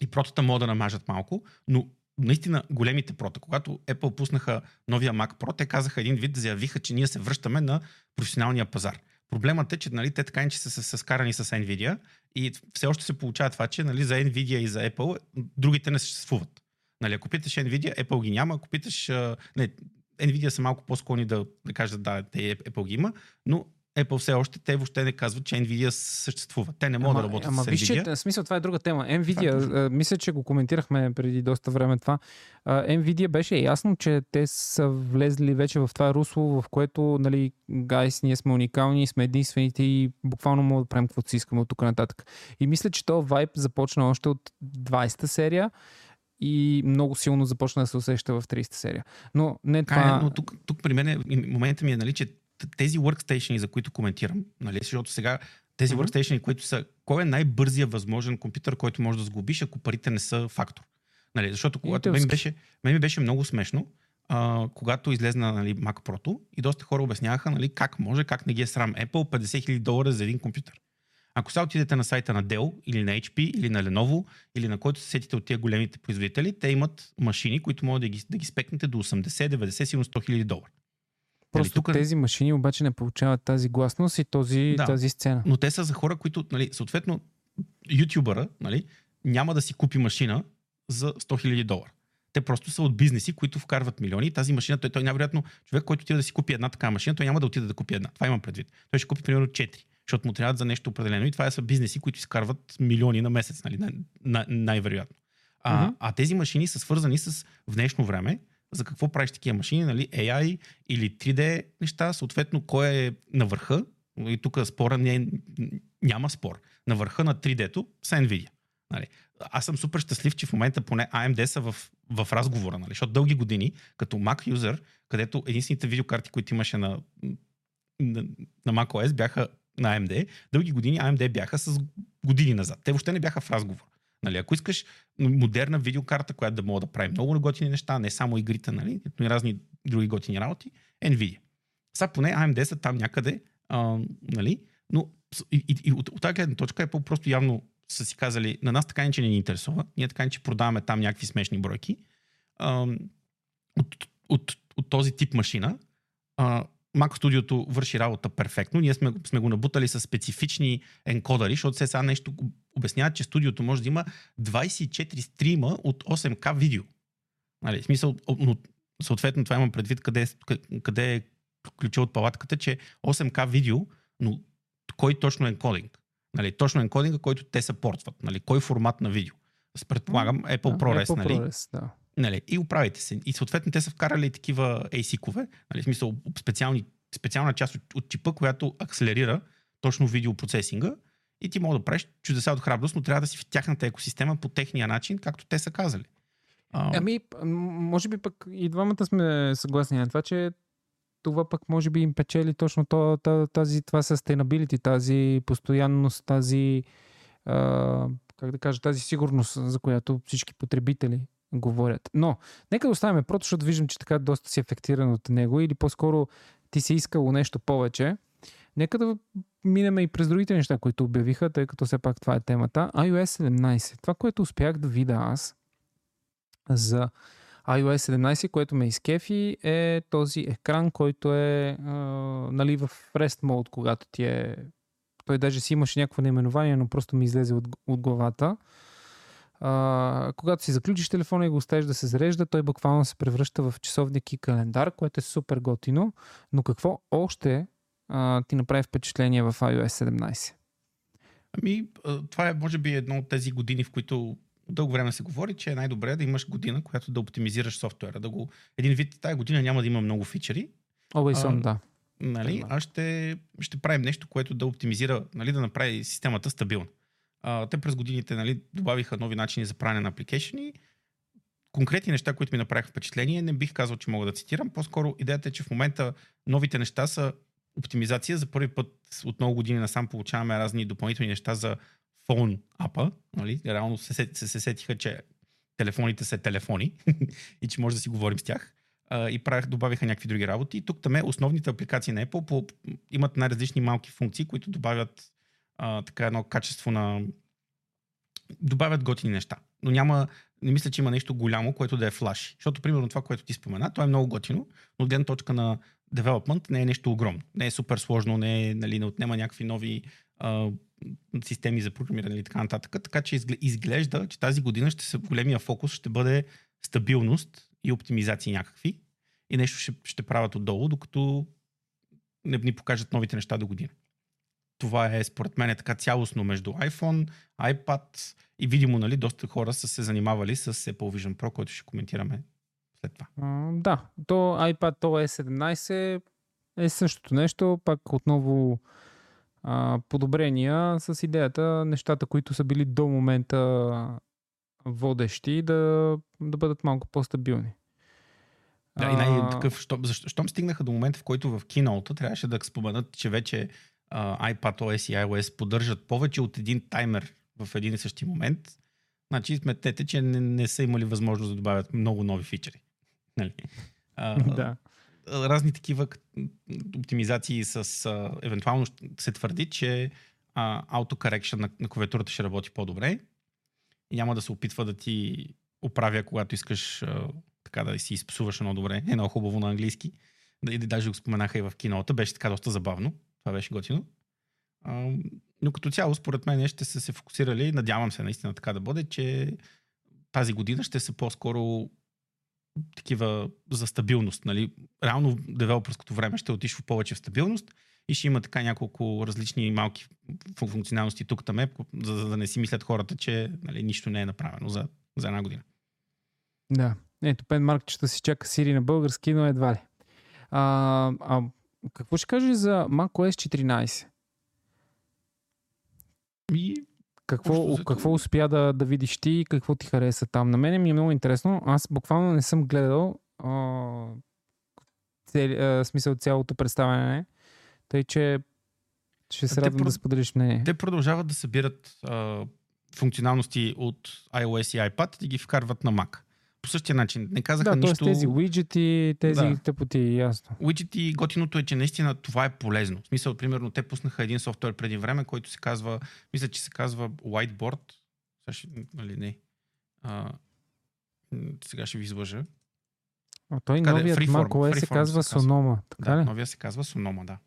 и протата могат да намажат малко, но наистина големите прота. Когато Apple пуснаха новия Mac Pro, те казаха един вид, заявиха, че ние се връщаме на професионалния пазар. Проблемът е, че нали, те така че са се скарани с Nvidia и все още се получава това, че нали, за Nvidia и за Apple другите не съществуват. Нали, ако питаш Nvidia, Apple ги няма. Ако питаш... Не, Nvidia са малко по-склонни да, да кажат да, те Apple ги има, но Apple все още, те въобще не казват, че Nvidia съществува. Те не могат ама, да работят ама, с Nvidia. Вижте, смисъл, това е друга тема. Nvidia, а, мисля, че го коментирахме преди доста време това. Nvidia беше ясно, че те са влезли вече в това русло, в което, нали, гайс, ние сме уникални, сме единствените и буквално мога да правим каквото си искаме от тук нататък. И мисля, че този вайб започна още от 20-та серия и много силно започна да се усеща в 30-та серия. Но не това... А, но тук, тук при мен момента ми е, нали, че тези workstation, за които коментирам, нали, защото сега тези mm-hmm. workstation, които са, кой е най-бързия възможен компютър, който може да сглобиш, ако парите не са фактор? Нали, защото когато мен, беше, мен ми беше много смешно, а, когато излезна нали, Mac Pro и доста хора обясняваха нали, как може, как не ги е срам Apple 50 000 долара за един компютър. Ако сега отидете на сайта на Dell или на HP или на Lenovo или на който се сетите от тия големите производители, те имат машини, които могат да ги, да ги спекнете до 80, 90, сигурно 100 000 долара. Просто нали, тук... тези машини обаче не получават тази гласност и този, да, тази сцена. Но те са за хора, които, нали, съответно, ютубъра нали, няма да си купи машина за 100 000 долара. Те просто са от бизнеси, които вкарват милиони. Тази машина, той, той най-вероятно, човек, който отиде да си купи една такава машина, той няма да отиде да купи една. Това имам предвид. Той ще купи примерно 4, защото му трябва за нещо определено. И това са бизнеси, които изкарват милиони на месец, нали, най- най- най-вероятно. А, mm-hmm. а тези машини са свързани с в днешно време за какво правиш такива машини, нали? AI или 3D неща, съответно кой е на върха, и тук спора не, няма спор, на върха на 3D-то са NVIDIA. Нали? Аз съм супер щастлив, че в момента поне AMD са в, в разговора, нали? защото дълги години, като Mac юзер, където единствените видеокарти, които имаше на, на, на macOS бяха на AMD, дълги години AMD бяха с години назад. Те въобще не бяха в разговор. Нали, ако искаш модерна видеокарта, която да мога да прави много готини неща, не само игрите, нали, но и разни други готини работи, NVIDIA. Сега поне AMD са там някъде, а, нали, но и, и, и от, от тази гледна точка Apple просто явно са си казали, на нас така че не ни интересува, ние така че продаваме там някакви смешни бройки. А, от, от, от този тип машина, а, Mac Studio върши работа перфектно. Ние сме, сме го набутали с специфични енкодари, защото се сега нещо обясняват, че студиото може да има 24 стрима от 8K видео. Нали, в смисъл, но съответно това имам предвид къде, къде е ключа от палатката, че 8K видео, но кой точно е енкодинг? Нали, точно енкодинга, който те съпортват. Нали, кой формат на видео? Предполагам Apple ProRes, Apple нали? ProRes, да. Нали, и оправите се. И съответно те са вкарали такива ASIC-ове, нали, в смисъл специални, специална част от, от чипа, която акселерира точно видеопроцесинга и ти мога да правиш чудеса от храброст, но трябва да си в тяхната екосистема по техния начин, както те са казали. А... Ами, може би пък и двамата сме съгласни на това, че това пък може би им печели точно тази, това sustainability, тази постоянност, тази а, как да кажа, тази сигурност, за която всички потребители говорят. Но, нека да оставим прото, защото виждам, че така доста си ефектиран от него или по-скоро ти си искало нещо повече. Нека да минем и през другите неща, които обявиха, тъй като все пак това е темата. iOS 17. Това, което успях да видя аз за iOS 17, което ме изкефи, е този екран, който е а, нали, в REST mode, когато ти е... Той даже си имаше някакво наименование, но просто ми излезе от, от главата. А, когато си заключиш телефона и го оставиш да се зарежда, той буквално се превръща в часовник и календар, което е супер готино. Но какво още а, ти направи впечатление в iOS 17? Ами, това е може би едно от тези години, в които дълго време се говори, че е най-добре да имаш година, която да оптимизираш софтуера. Да го... Един вид, тази година няма да има много фичери. Always on, да. нали, а ще, ще правим нещо, което да оптимизира, нали, да направи системата стабилна. Те през годините нали, добавиха нови начини за правене на апликейшени. Конкретни неща, които ми направиха впечатление, не бих казал, че мога да цитирам. По-скоро идеята е, че в момента новите неща са оптимизация. За първи път от много години насам получаваме разни допълнителни неща за фон апа. Нали? Реално се, се, се, се сетиха, че телефоните са телефони и че може да си говорим с тях. И правих, добавиха някакви други работи. Тук там е основните апликации на Apple по, имат най-различни малки функции, които добавят uh, така едно качество на... Добавят готини неща. Но няма, не мисля, че има нещо голямо, което да е флаш. Защото, примерно, това, което ти спомена, то е много готино, но от гледна точка на development не е нещо огромно. Не е супер сложно, не, е, нали, не отнема някакви нови а, системи за програмиране и така нататък. Така че изглежда, че тази година ще се, големия фокус ще бъде стабилност и оптимизации някакви. И нещо ще, ще правят отдолу, докато не ни покажат новите неща до година. Това е според мен е така цялостно между iPhone, iPad и видимо, нали, доста хора са се занимавали с Apple Vision Pro, който ще коментираме след това. А, да, то iPad OS 17 е същото нещо, пак отново а, подобрения с идеята нещата, които са били до момента водещи, да, да бъдат малко по-стабилни. Да, и най-такъв, щом, щом стигнаха до момента, в който в Keynote трябваше да споменат, че вече uh, iPad OS и iOS поддържат повече от един таймер в един и същи момент, значи сметете, че не, не са имали възможност да добавят много нови фичери. Нали? Uh, да разни такива оптимизации с... А, евентуално се твърди, че а, autocorrection на, на клавиатурата ще работи по-добре и няма да се опитва да ти оправя, когато искаш а, така да си изпсуваш едно добре, едно хубаво на английски. Да, и даже го споменаха и в кинота, беше така доста забавно. Това беше готино. А, но като цяло, според мен, ще са се фокусирали, надявам се наистина така да бъде, че тази година ще са по-скоро такива за стабилност. Нали? Реално девелоперското време ще отишва повече в стабилност и ще има така няколко различни малки функционалности тук там, за, за да не си мислят хората, че нали, нищо не е направено за, за една година. Да. Ето, Пен Марк, ще си чака Сири на български, но едва ли. А, а какво ще кажеш за macOS 14? И какво, какво успя да, да видиш ти и какво ти хареса там? На мен ми е много интересно. Аз буквално не съм гледал а, цели, а, смисъл цялото представяне, тъй че ще се радвам да споделиш мнение. Те продължават да събират а, функционалности от iOS и iPad и ги вкарват на Mac по същия начин. Не казаха да, нищо... тези уиджети, тези да. тъпоти, ясно. Уиджети, готиното е, че наистина това е полезно. В смисъл, примерно, те пуснаха един софтуер преди време, който се казва, мисля, че се казва Whiteboard. Сега ще, нали, не. А, сега ще ви излъжа. А той Къде? новият macOS се казва Sonoma, така да, ли? новия се казва Sonoma, да.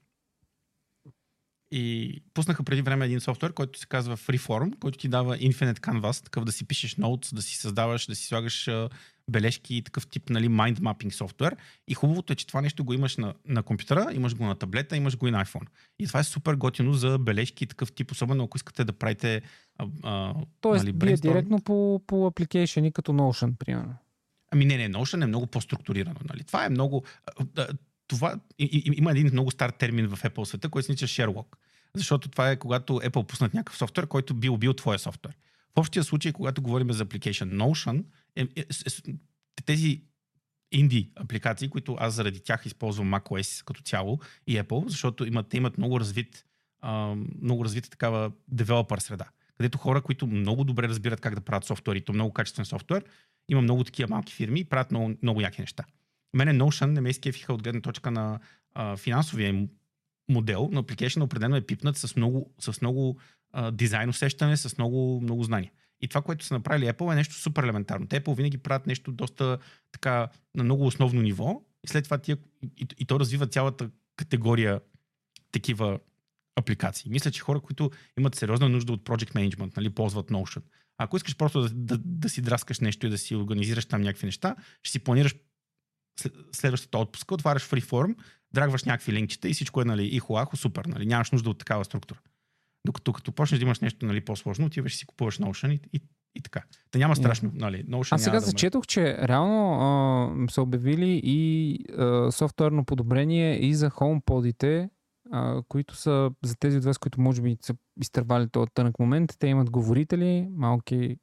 И пуснаха преди време един софтуер, който се казва Freeform, който ти дава Infinite Canvas, такъв да си пишеш notes, да си създаваш, да си слагаш бележки и такъв тип нали, mind mapping софтуер. И хубавото е, че това нещо го имаш на, на компютъра, имаш го на таблета, имаш го и на iPhone. И това е супер готино за бележки и такъв тип, особено ако искате да правите а, а, Тоест, нали, бие директно по, по апликейшени като Notion, примерно. Ами не, не, Notion е много по-структурирано. Нали? Това е много... Това, и, и, има един много стар термин в Apple света, който се нарича Sherlock. Защото това е когато Apple пуснат някакъв софтуер, който би убил твоя софтуер. В общия случай, когато говорим за application Notion, е, е, е, тези инди апликации, които аз заради тях използвам macOS като цяло и Apple, защото имат, те имат много развит, а, много развита такава девелопър среда, където хора, които много добре разбират как да правят софтуер и то много качествен софтуер, има много такива малки фирми и правят много, много яки неща. Мене Notion не ме изкефиха от гледна точка на а, финансовия им модел на application определено е пипнат с много, с много а, дизайн усещане, с много, много знания. И това, което са направили Apple е нещо супер елементарно. Те Apple винаги правят нещо доста така на много основно ниво и след това тия, и, и то развива цялата категория такива апликации. Мисля, че хора, които имат сериозна нужда от project management, нали, ползват Notion. Ако искаш просто да, да, да си драскаш нещо и да си организираш там някакви неща, ще си планираш следващата отпуска, отваряш Freeform, драгваш някакви линкчета и всичко е нали, и хуахо, супер. Нали, нямаш нужда от такава структура. Докато като почнеш да имаш нещо нали, по-сложно, отиваш и си купуваш Notion и, и, и така. Та няма страшно, yeah. нали? Notion Аз сега да зачетох, че реално а, са обявили и а, софтуерно подобрение и за HomePod-ите, а, които са за тези от вас, които може би са изтървали този тънък момент. Те имат говорители, малки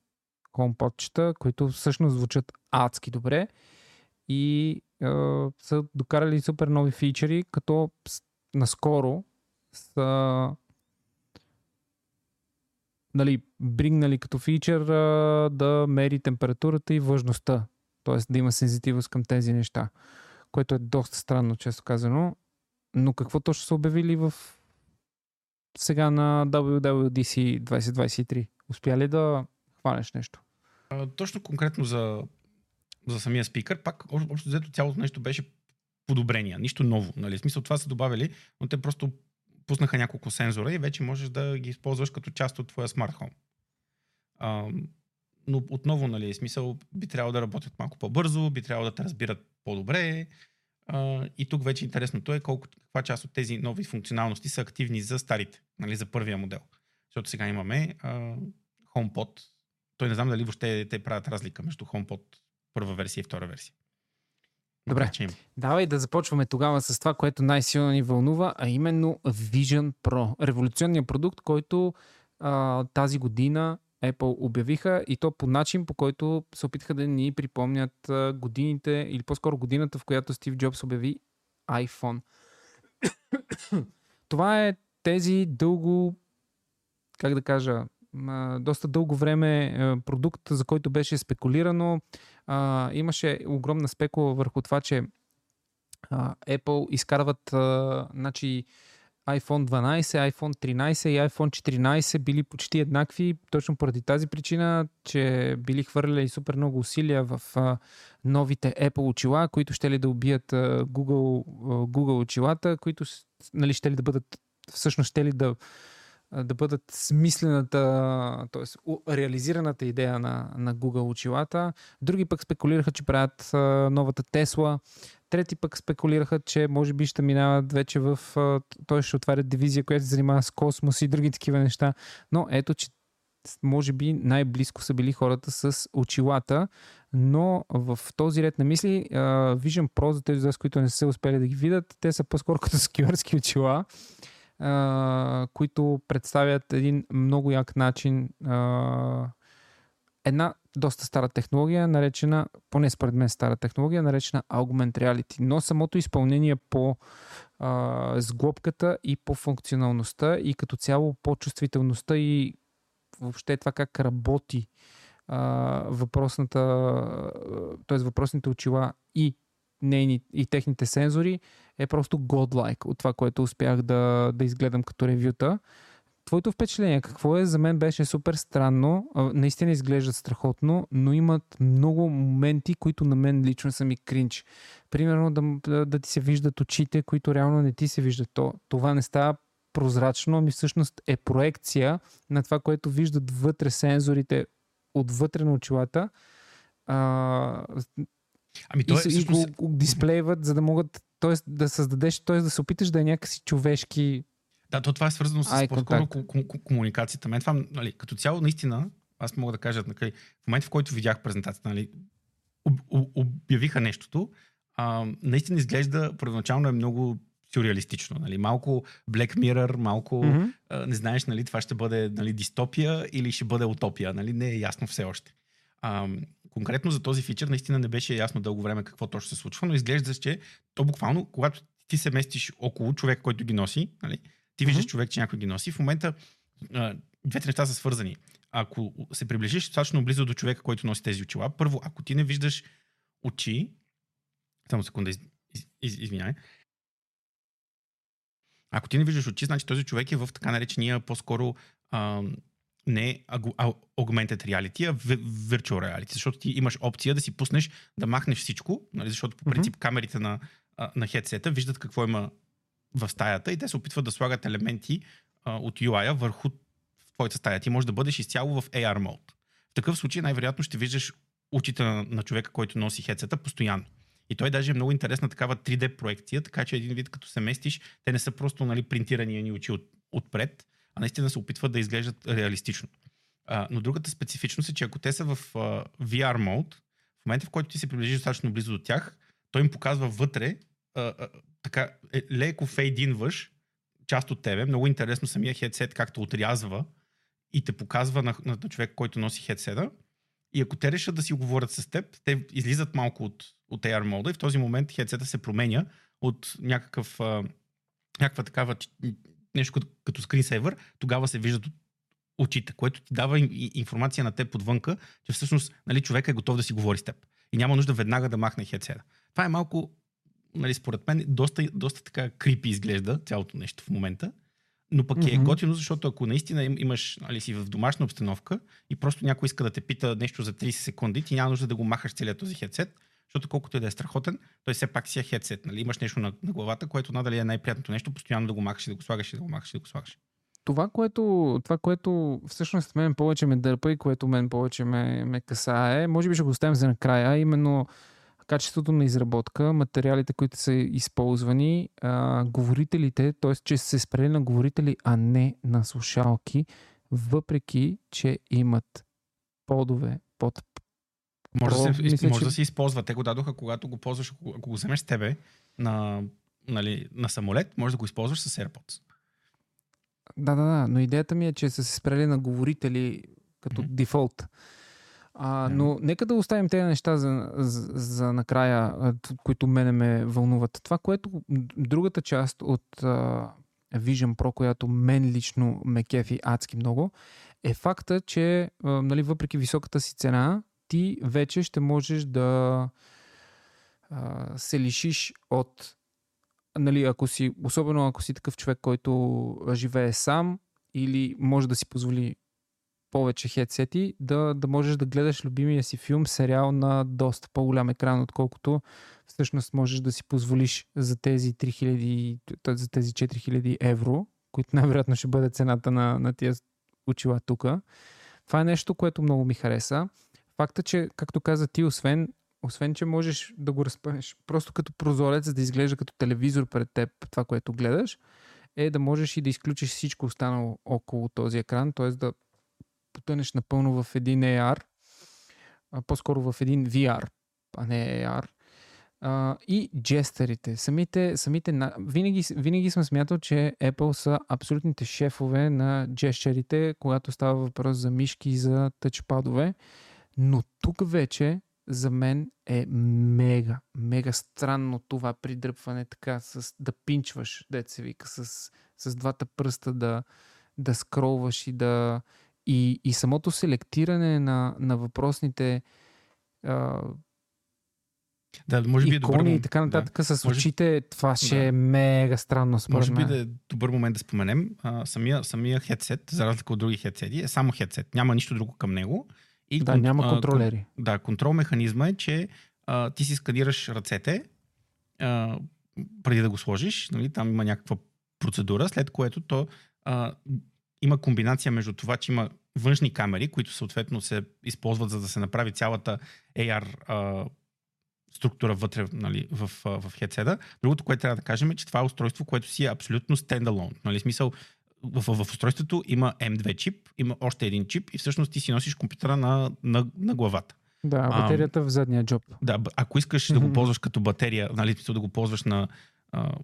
HomePod-чета, които всъщност звучат адски добре и са докарали супер нови фичери, като наскоро са нали, бригнали като фичър да мери температурата и влажността. Тоест да има сензитивност към тези неща. Което е доста странно, често казано. Но какво точно са обявили в сега на WWDC 2023? Успя ли да хванеш нещо? Точно конкретно за, за самия спикър, пак общо взето цялото нещо беше подобрения, нищо ново. Нали? В смисъл това са добавили, но те просто пуснаха няколко сензора и вече можеш да ги използваш като част от твоя смарт но отново, нали, смисъл, би трябвало да работят малко по-бързо, би трябвало да те разбират по-добре. А, и тук вече интересното е колко, каква част от тези нови функционалности са активни за старите, нали, за първия модел. Защото сега имаме а, HomePod. Той не знам дали въобще те правят разлика между HomePod първа версия и втора версия. Добре, давай да започваме тогава с това, което най-силно ни вълнува, а именно Vision Pro. Революционният продукт, който а, тази година Apple обявиха и то по начин, по който се опитаха да ни припомнят годините, или по-скоро годината, в която Стив Джобс обяви iPhone. Това е тези дълго, как да кажа, доста дълго време продукт, за който беше спекулирано. Имаше огромна спекула върху това, че Apple изкарват значи, iPhone 12, iPhone 13 и iPhone 14 били почти еднакви, точно поради тази причина, че били хвърляли супер много усилия в новите Apple очила, които ще ли да убият Google, Google очилата, които нали, ще ли да бъдат всъщност ще ли да да бъдат смислената, т.е. реализираната идея на, на Google очилата. Други пък спекулираха, че правят новата Тесла. Трети пък спекулираха, че може би ще минават вече в... Той ще отварят дивизия, която се занимава с космос и други такива неща. Но ето, че може би най-близко са били хората с очилата, но в този ред на мисли Vision Pro, за тези, които не са успели да ги видят, те са по-скоро като скюарски очила които представят един много як начин една доста стара технология, наречена, поне според мен стара технология, наречена Augment Reality. Но самото изпълнение по а, сглобката и по функционалността и като цяло по чувствителността и въобще това как работи а, въпросната, т.е. въпросните очила и нейни, и техните сензори е просто godlike от това, което успях да, да изгледам като ревюта. Твоето впечатление какво е? За мен беше супер странно. Наистина изглеждат страхотно, но имат много моменти, които на мен лично са ми кринч. Примерно да, да ти се виждат очите, които реално не ти се виждат. То, това не става прозрачно, ами всъщност е проекция на това, което виждат вътре сензорите отвътре на очилата. А, Ами той и, е, всъщност... и го дисплейват, за да могат т.е. да създадеш, т.е. да се опиташ да е някакси човешки. Да, то това е свързано с по-скоро комуникацията. Мен това, нали, като цяло, наистина, аз мога да кажа, нали, в момента, в който видях презентацията, нали, обявиха нещото, а, наистина изглежда, първоначално е много сюрреалистично. Нали? Малко Black Mirror, малко mm-hmm. а, не знаеш нали, това ще бъде нали, дистопия или ще бъде утопия. Нали? Не е ясно все още. А, конкретно за този фичър наистина не беше ясно дълго време какво точно се случва, но изглежда, че то буквално, когато ти се местиш около човек, който ги носи, нали, ти виждаш mm-hmm. човек, че някой ги носи, в момента а, двете неща са свързани. Ако се приближиш достатъчно близо до човека, който носи тези очила, първо, ако ти не виждаш очи, само секунда, из, из, из, извиняй, ако ти не виждаш очи, значи този човек е в така наречения по-скоро не augmented reality, а virtual reality, защото ти имаш опция да си пуснеш да махнеш всичко, нали, защото по принцип mm-hmm. камерите на, на хедсета виждат какво има в стаята и те се опитват да слагат елементи а, от UI върху твоята стая. Ти можеш да бъдеш изцяло в AR мод. В такъв случай най-вероятно ще виждаш очите на, на човека, който носи хедсета постоянно. И той даже е много интересна такава 3D проекция, така че един вид като се местиш, те не са просто нали, принтирани ни очи от, отпред, а наистина се опитват да изглеждат реалистично. А, но другата специфичност е, че ако те са в а, VR мод, в момента в който ти се приближиш достатъчно близо до тях, той им показва вътре, а, а, така е, леко фейдинваш част от тебе. Много интересно самия хедсет както отрязва и те показва на, на човек, който носи хедсета. И ако те решат да си говорят с теб, те излизат малко от, от AR мода и в този момент хедсета се променя от някакъв, а, някаква такава нещо като, като скринсейвър, тогава се виждат очите, което ти дава информация на теб подвънка, че всъщност нали, човек е готов да си говори с теб. И няма нужда веднага да махне хедсета. Това е малко, нали, според мен, доста, доста така крипи изглежда цялото нещо в момента. Но пък mm-hmm. е готино, защото ако наистина имаш, нали, си в домашна обстановка и просто някой иска да те пита нещо за 30 секунди, ти няма нужда да го махаш целият този хедсет, защото колкото и да е страхотен, той все пак си е хедсет. Нали? Имаш нещо на, на главата, което надали е най-приятното нещо, постоянно да го махаш и да го слагаш и да го махаш и да го слагаш. Това, което, това, което всъщност мен повече ме дърпа и което мен повече ме, ме касае, може би ще го оставим за накрая, именно качеството на изработка, материалите, които са използвани, а, говорителите, т.е. че се спрели на говорители, а не на слушалки, въпреки, че имат подове под може, Про, да, се, мисля, може че... да се използва. Те го дадоха, когато го ползваш, ако го вземеш с тебе на, нали, на самолет, може да го използваш с AirPods. Да, да, да. Но идеята ми е, че са се спрели на говорители като mm-hmm. дефолт. А, yeah. Но нека да оставим тези неща за, за, за накрая, които мене ме вълнуват. Това, което другата част от uh, Vision Pro, която мен лично ме кефи адски много, е факта, че uh, нали, въпреки високата си цена, ти вече ще можеш да uh, се лишиш от нали, ако си, особено ако си такъв човек, който живее сам или може да си позволи повече хедсети, да, да можеш да гледаш любимия си филм, сериал на доста по-голям екран, отколкото всъщност можеш да си позволиш за тези 3000, за тези 4000 евро, които най-вероятно ще бъде цената на, на тия очила тук. Това е нещо, което много ми хареса. Факта, че, както каза ти, освен освен, че можеш да го разпънеш просто като прозорец, за да изглежда като телевизор пред теб това, което гледаш, е да можеш и да изключиш всичко останало около този екран, т.е. да потънеш напълно в един AR, а по-скоро в един VR, а не AR. А, и джестерите. Самите, самите, винаги, винаги съм смятал, че Apple са абсолютните шефове на джестерите, когато става въпрос за мишки и за тъчпадове. Но тук вече за мен е мега, мега странно това придръпване така, с, да пинчваш, дете се вика, с, с двата пръста да, да скролваш и да... И, и самото селектиране на, на въпросните а, да, може би е добър и така нататък да. с очите, това ще да. е мега странно според Може би да е добър момент да споменем. А, самия, самия хедсет, за разлика от други хедсети, е само хедсет. Няма нищо друго към него. И да, кон... няма контролери. Да, контрол механизма е, че а, ти си сканираш ръцете а, преди да го сложиш. Нали, там има някаква процедура, след което то а, има комбинация между това, че има външни камери, които съответно се използват за да се направи цялата AR а, структура вътре нали, в, в хедсета. Другото, което трябва да кажем е, че това е устройство, което си е абсолютно стендалон. Нали, смисъл, в, в, в устройството има M2 чип, има още един чип и всъщност ти си носиш компютъра на, на, на главата. Да, батерията а, в задния джоб. Да, ако искаш mm-hmm. да го ползваш като батерия, нали, да го ползваш на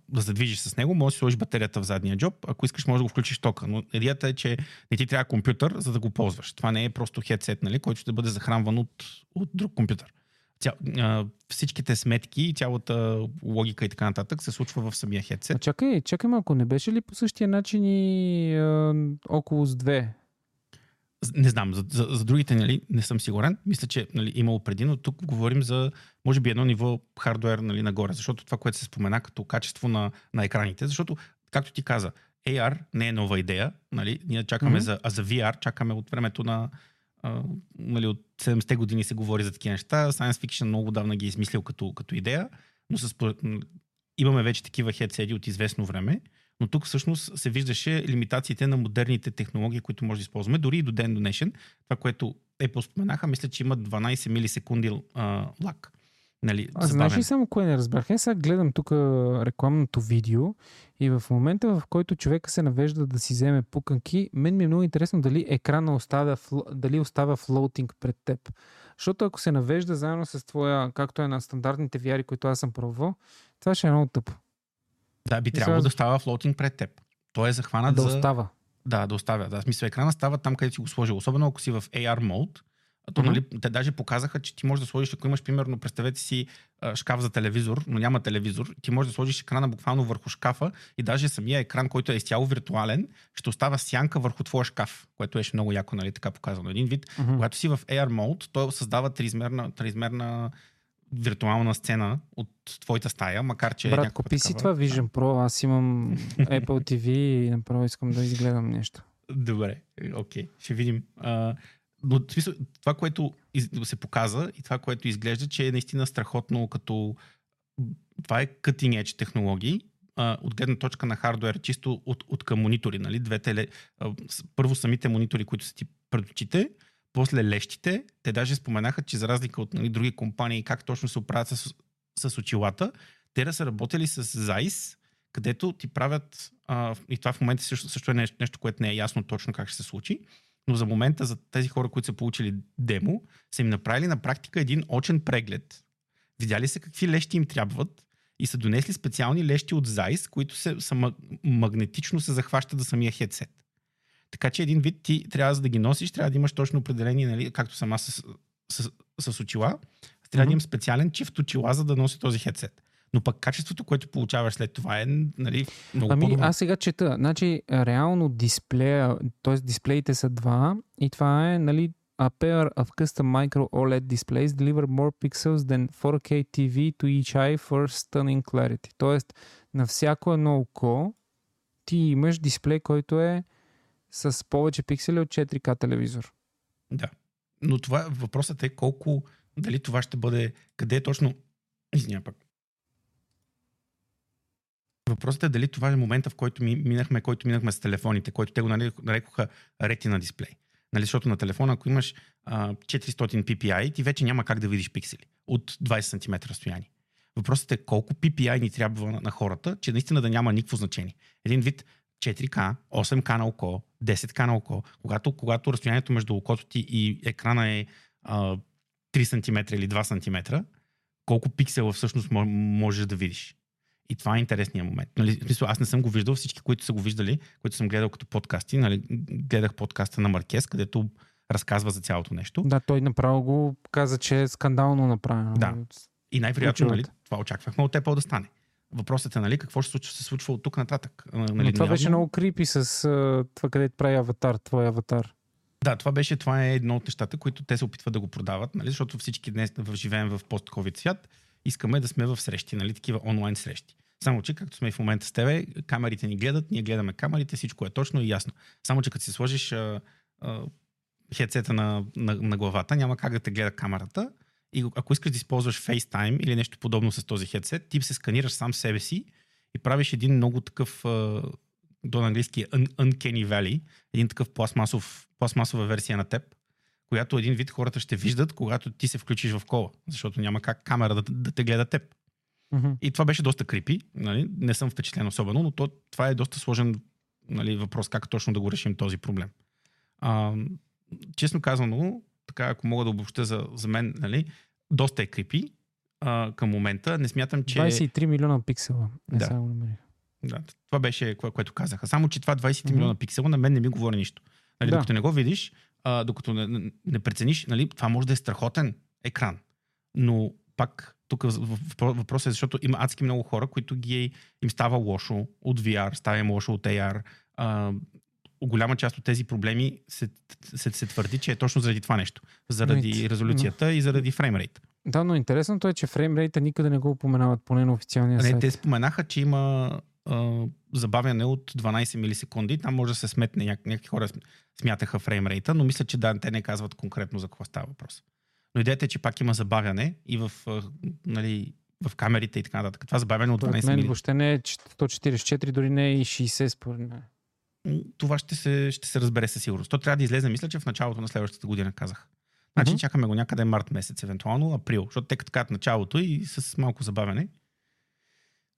да се движиш с него, може да сложиш батерията в задния джоб. Ако искаш, може да го включиш тока. Но идеята е, че не ти трябва компютър, за да го ползваш. Това не е просто хедсет, нали, който ще бъде захранван от, от друг компютър ця, а, всичките сметки цялата логика и така нататък се случва в самия хедсет. А чакай, чакай малко, не беше ли по същия начин и а, около с 2? Не знам, за, за, за другите нали, не съм сигурен. Мисля, че нали, имало преди, но тук говорим за, може би, едно ниво хардуер нали, нагоре, защото това, което се спомена като качество на, на екраните, защото, както ти каза, AR не е нова идея. Нали? Ние чакаме mm-hmm. за, а за VR чакаме от времето на, нали, от 70-те години се говори за такива неща. Science Fiction много давна ги е измислил като, като идея, но с, имаме вече такива хедсети от известно време, но тук всъщност се виждаше лимитациите на модерните технологии, които може да използваме, дори и до ден днешен. Това, което Apple споменаха, мисля, че има 12 милисекунди а, лак Нали, Аз знаеш ли само кое не разбрах? Аз сега гледам тук рекламното видео и в момента, в който човека се навежда да си вземе пуканки, мен ми е много интересно дали екрана остава, дали остава флоутинг пред теб. Защото ако се навежда заедно с твоя, както е на стандартните VR, които аз съм пробвал, това ще е много тъпо. Да, би трябвало сега... да става флоутинг пред теб. Той е захванат да за... остава. Да, да оставя. Да, смисъл, екрана става там, където си го сложил. Особено ако си в AR мод, то, mm-hmm. нали, те даже показаха, че ти можеш да сложиш, ако имаш, примерно, представете си шкаф за телевизор, но няма телевизор, ти можеш да сложиш екрана буквално върху шкафа и даже самия екран, който е изцяло виртуален, ще остава сянка върху твоя шкаф, което беше много яко, нали, така показано. Един вид, mm-hmm. когато си в AR mode, той създава триизмерна, триизмерна виртуална сцена от твоята стая, макар че Брат, купи си това Vision Pro, аз имам Apple TV и направо искам да изгледам нещо. Добре, окей, okay. ще видим. Uh, но това, което се показа и това, което изглежда, че е наистина страхотно като това е cutting edge технологии, от гледна точка на хардуер, чисто от, от към монитори. Нали? Двете, първо самите монитори, които са ти пред очите, после лещите. Те даже споменаха, че за разлика от нали, други компании, как точно се оправят с, с очилата, те да са работили с Zeiss, където ти правят, а, и това в момента също, също е нещо, нещо, което не е ясно точно как ще се случи, но за момента за тези хора, които са получили демо, са им направили на практика един очен преглед. Видяли се какви лещи им трябват и са донесли специални лещи от Zeiss, които се, са магнетично се захващат за самия хедсет. Така че един вид ти трябва за да ги носиш, трябва да имаш точно определение, нали, както съм аз с, с, с, с очила, трябва mm-hmm. да имам специален чифт очила, за да носи този хедсет но пък качеството, което получаваш след това е нали, много ами, по-добро. аз сега чета. Значи, реално дисплея, т.е. дисплеите са два и това е нали, a pair of custom micro OLED displays deliver more pixels than 4K TV to each eye for stunning clarity. Тоест, на всяко едно око ти имаш дисплей, който е с повече пиксели от 4К телевизор. Да. Но това въпросът е колко, дали това ще бъде, къде е точно, извиня пък, Въпросът е дали това е момента, в който ми, минахме, който минахме с телефоните, който те го нарекоха ретина дисплей. Нали, защото на телефона, ако имаш а, 400 ppi, ти вече няма как да видиш пиксели от 20 см разстояние. Въпросът е колко PPI ни трябва на, на хората, че наистина да няма никакво значение. Един вид 4K, 8K на око, 10K на око, когато, когато разстоянието между окото ти и екрана е а, 3 см или 2 см, колко пиксела всъщност можеш да видиш. И това е интересният момент. Нали, аз не съм го виждал, всички, които са го виждали, които съм гледал като подкасти, нали, гледах подкаста на Маркес, където разказва за цялото нещо. Да, той направо го каза, че е скандално направено. Да. И най-вероятно нали, това очаквахме от Apple да стане. Въпросът е, нали, какво ще случва, се случва от тук нататък. Нали, Но това беше много крипи с това, къде прави аватар, твой аватар. Да, това беше, това е едно от нещата, които те се опитват да го продават, нали, защото всички днес живеем в пост-ковид свят искаме да сме в срещи, нали, такива онлайн срещи. Само, че както сме в момента с тебе, камерите ни гледат, ние гледаме камерите, всичко е точно и ясно. Само, че като си сложиш а, а, хедсета на, на, на главата, няма как да те гледа камерата. И ако искаш да използваш FaceTime или нещо подобно с този хедсет, ти се сканираш сам себе си и правиш един много такъв а, до английски uncanny valley, един такъв пластмасов, пластмасова версия на теб, която един вид хората ще виждат, когато ти се включиш в кола, защото няма как камера да, да те гледа теб. Mm-hmm. И това беше доста крипи. Нали? Не съм впечатлен особено, но то, това е доста сложен нали, въпрос как точно да го решим този проблем. А, честно казано, така ако мога да обобща за, за мен, нали, доста е крипи а, към момента. Не смятам, че... 23 милиона пиксела. Не да. да. Това беше, кое, което казаха. Само, че това 23 mm-hmm. милиона пиксела на мен не ми говори нищо. Нали, да. Докато не го видиш, а, докато не, не прецениш, нали, това може да е страхотен екран. Но пак тук въпросът е, защото има адски много хора, които ги им става лошо от VR, става им лошо от AR. А, голяма част от тези проблеми се, се, се твърди, че е точно заради това нещо. Заради но, резолюцията но... и заради фреймрейт. Да, но интересното е, че фреймрейта никъде не го упоменават, поне на официалния не, сайт. Те споменаха, че има а, забавяне от 12 милисекунди. Там може да се сметне, някакви хора смятаха фреймрейта, но мисля, че да, те не казват конкретно за какво става въпрос. Но идеята е, че пак има забавяне и в, нали, в камерите и така нататък. Това забавяне от 12 мен въобще не е 144, дори не е и 60 според мен. Това ще се, ще се разбере със сигурност. То трябва да излезе, мисля, че в началото на следващата година казах. Значи mm-hmm. чакаме го някъде март месец, евентуално април, защото те като началото и с малко забавяне.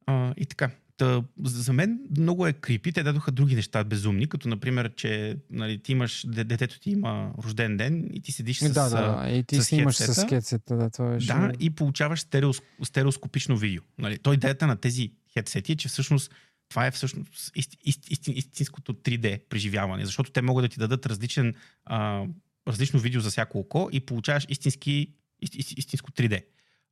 А, и така. Та, за мен много е крипи. Те дадоха други неща безумни, като например, че нали, ти имаш, детето ти има рожден ден и ти седиш с Да, да, и ти с снимаш с хедсета. Да, това е да, и получаваш стереос, стереоскопично видео. Нали, той идеята на тези хедсети е, че всъщност това е всъщност ист, ист, ист, истинското 3D преживяване, защото те могат да ти дадат различен, а, различно видео за всяко око и получаваш истински, ист, ист, истинско 3D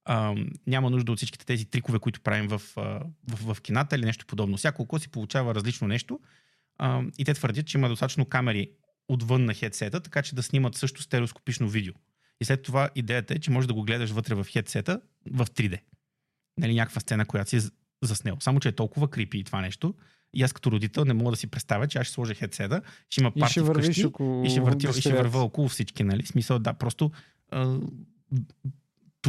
а, няма нужда от всичките тези трикове, които правим в, в, в кината или нещо подобно. Всяко око си получава различно нещо а, и те твърдят, че има достатъчно камери отвън на хедсета, така че да снимат също стереоскопично видео. И след това идеята е, че можеш да го гледаш вътре в хедсета в 3D. Нали, някаква сцена, която си заснел. Само, че е толкова крипи и това нещо. И аз като родител не мога да си представя, че аз ще сложа хедсета, ще има парти и ще вървиш около... и ще, върти, и ще върва около всички. Нали? Смисъл, да, просто а,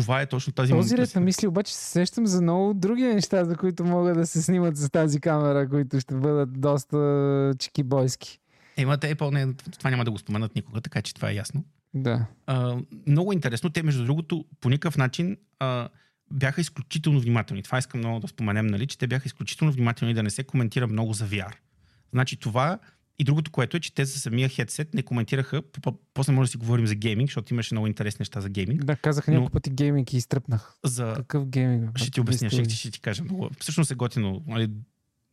това е точно тази Този ред на мисли обаче се сещам за много други неща, за които могат да се снимат с тази камера, които ще бъдат доста чекибойски. Ема те Apple не, това няма да го споменат никога, така че това е ясно. Да. А, много интересно. Те, между другото, по никакъв начин а, бяха изключително внимателни. Това искам много да споменем, нали, че те бяха изключително внимателни да не се коментира много за VR. Значи това и другото, което е, че те за самия хедсет не коментираха. После може да си говорим за гейминг, защото имаше много интересни неща за гейминг. Да, казах няколко пъти гейминг и изтръпнах. За... Какъв гейминг? Ще ти обясня, ще, ще ти кажа много. Всъщност е готино. Нали,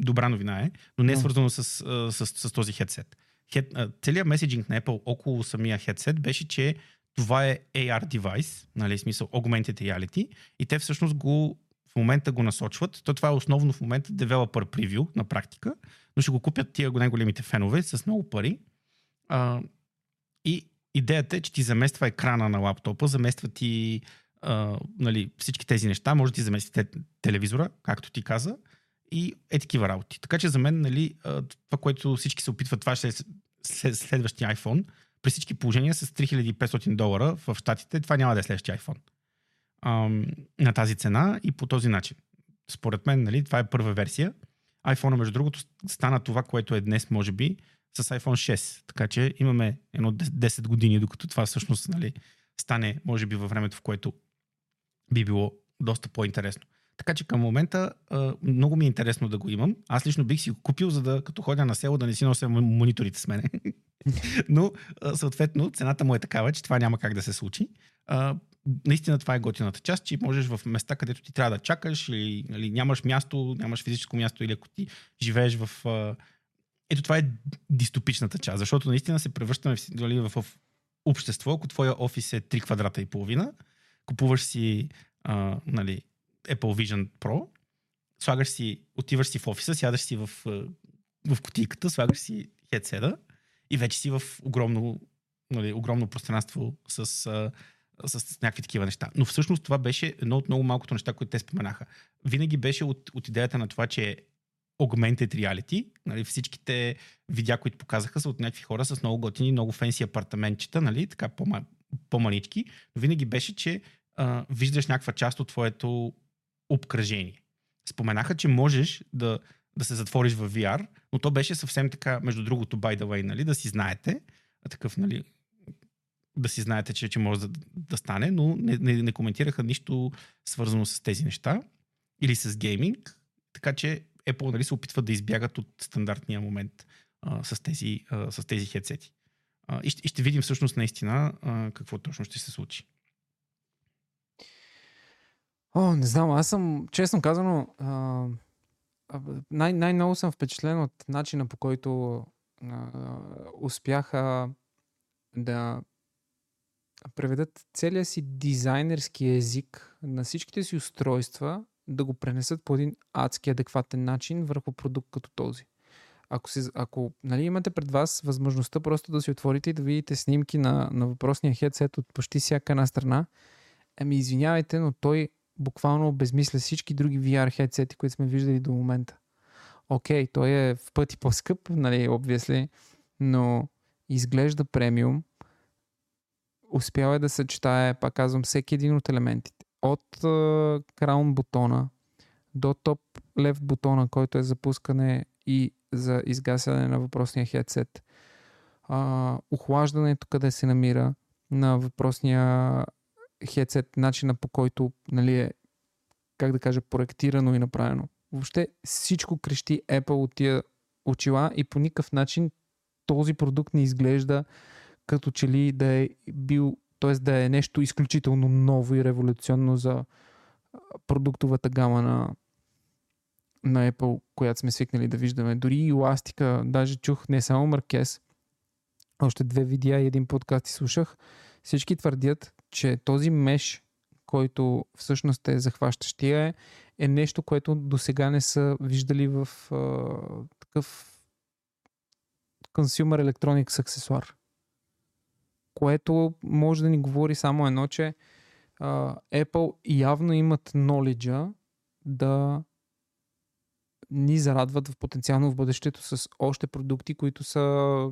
добра новина е, но не е свързано с, с, с, с този хедсет. Хед, целият меседжинг на Apple около самия хедсет беше, че това е AR девайс, нали, смисъл Augmented Reality, и те всъщност го в момента го насочват. То това е основно в момента developer preview на практика, но ще го купят тия най-големите фенове с много пари. А, и идеята е, че ти замества екрана на лаптопа, замества ти а, нали, всички тези неща, може да ти замести телевизора, както ти каза, и е такива работи. Така че за мен, нали, това, което всички се опитват, това ще е следващия iPhone, при всички положения с 3500 долара в Штатите, това няма да е следващия iPhone на тази цена и по този начин. Според мен, нали, това е първа версия. iPhone, между другото, стана това, което е днес, може би, с iPhone 6. Така че имаме едно 10 години, докато това всъщност нали, стане, може би, във времето, в което би било доста по-интересно. Така че към момента много ми е интересно да го имам. Аз лично бих си го купил, за да като ходя на село да не си нося мониторите с мене. Но съответно цената му е такава, че това няма как да се случи. Наистина това е готината част, че можеш в места, където ти трябва да чакаш или нали, нямаш място, нямаш физическо място или ако ти живееш в... Ето това е дистопичната част, защото наистина се превръщаме в, нали, в, общество, ако твоя офис е 3 квадрата и половина, купуваш си а, нали, Apple Vision Pro, слагаш си, отиваш си в офиса, сядаш си в, в кутийката, слагаш си хедседа и вече си в огромно, нали, огромно пространство с с, някакви такива неща. Но всъщност това беше едно от много малкото неща, които те споменаха. Винаги беше от, от идеята на това, че augmented reality, нали, всичките видеа, които показаха са от някакви хора с много готини, много фенси апартаментчета, нали, така по-манички, но винаги беше, че а, виждаш някаква част от твоето обкръжение. Споменаха, че можеш да, да се затвориш в VR, но то беше съвсем така, между другото, by the way, нали, да си знаете, такъв, нали, да си знаете, че, че може да, да стане, но не, не, не коментираха нищо свързано с тези неща или с гейминг, така че Apple нали, се опитват да избягат от стандартния момент а, с, тези, тези хедсети. И, ще, и ще видим всъщност наистина а, какво точно ще се случи. О, не знам, аз съм, честно казано, а, най- най-много съм впечатлен от начина по който а, успяха да преведат целия си дизайнерски език на всичките си устройства, да го пренесат по един адски адекватен начин върху продукт като този. Ако, се, ако нали, имате пред вас възможността просто да си отворите и да видите снимки на, на въпросния хедсет от почти всяка една страна, ами извинявайте, но той буквално обезмисля всички други VR хедсети, които сме виждали до момента. Окей, той е в пъти по-скъп, нали, obviously, но изглежда премиум, успял е да съчетае, пак казвам, всеки един от елементите. От краун бутона до топ лев бутона, който е за пускане и за изгасяне на въпросния хедсет. Uh, охлаждането къде се намира, на въпросния хедсет, начина по който нали, е, как да кажа, проектирано и направено. Въобще всичко крещи Apple от тия очила и по никакъв начин този продукт не изглежда като че ли да е бил, т.е. да е нещо изключително ново и революционно за продуктовата гама на, на Apple, която сме свикнали да виждаме. Дори и еластика, даже чух не само Маркес, още две видеа и един подкаст и слушах. Всички твърдят, че този меш, който всъщност е захващащия, е, е нещо, което до сега не са виждали в а, такъв consumer electronics аксесуар. Което може да ни говори само едно, че а, Apple явно имат knowledge да ни зарадват в потенциално в бъдещето с още продукти, които са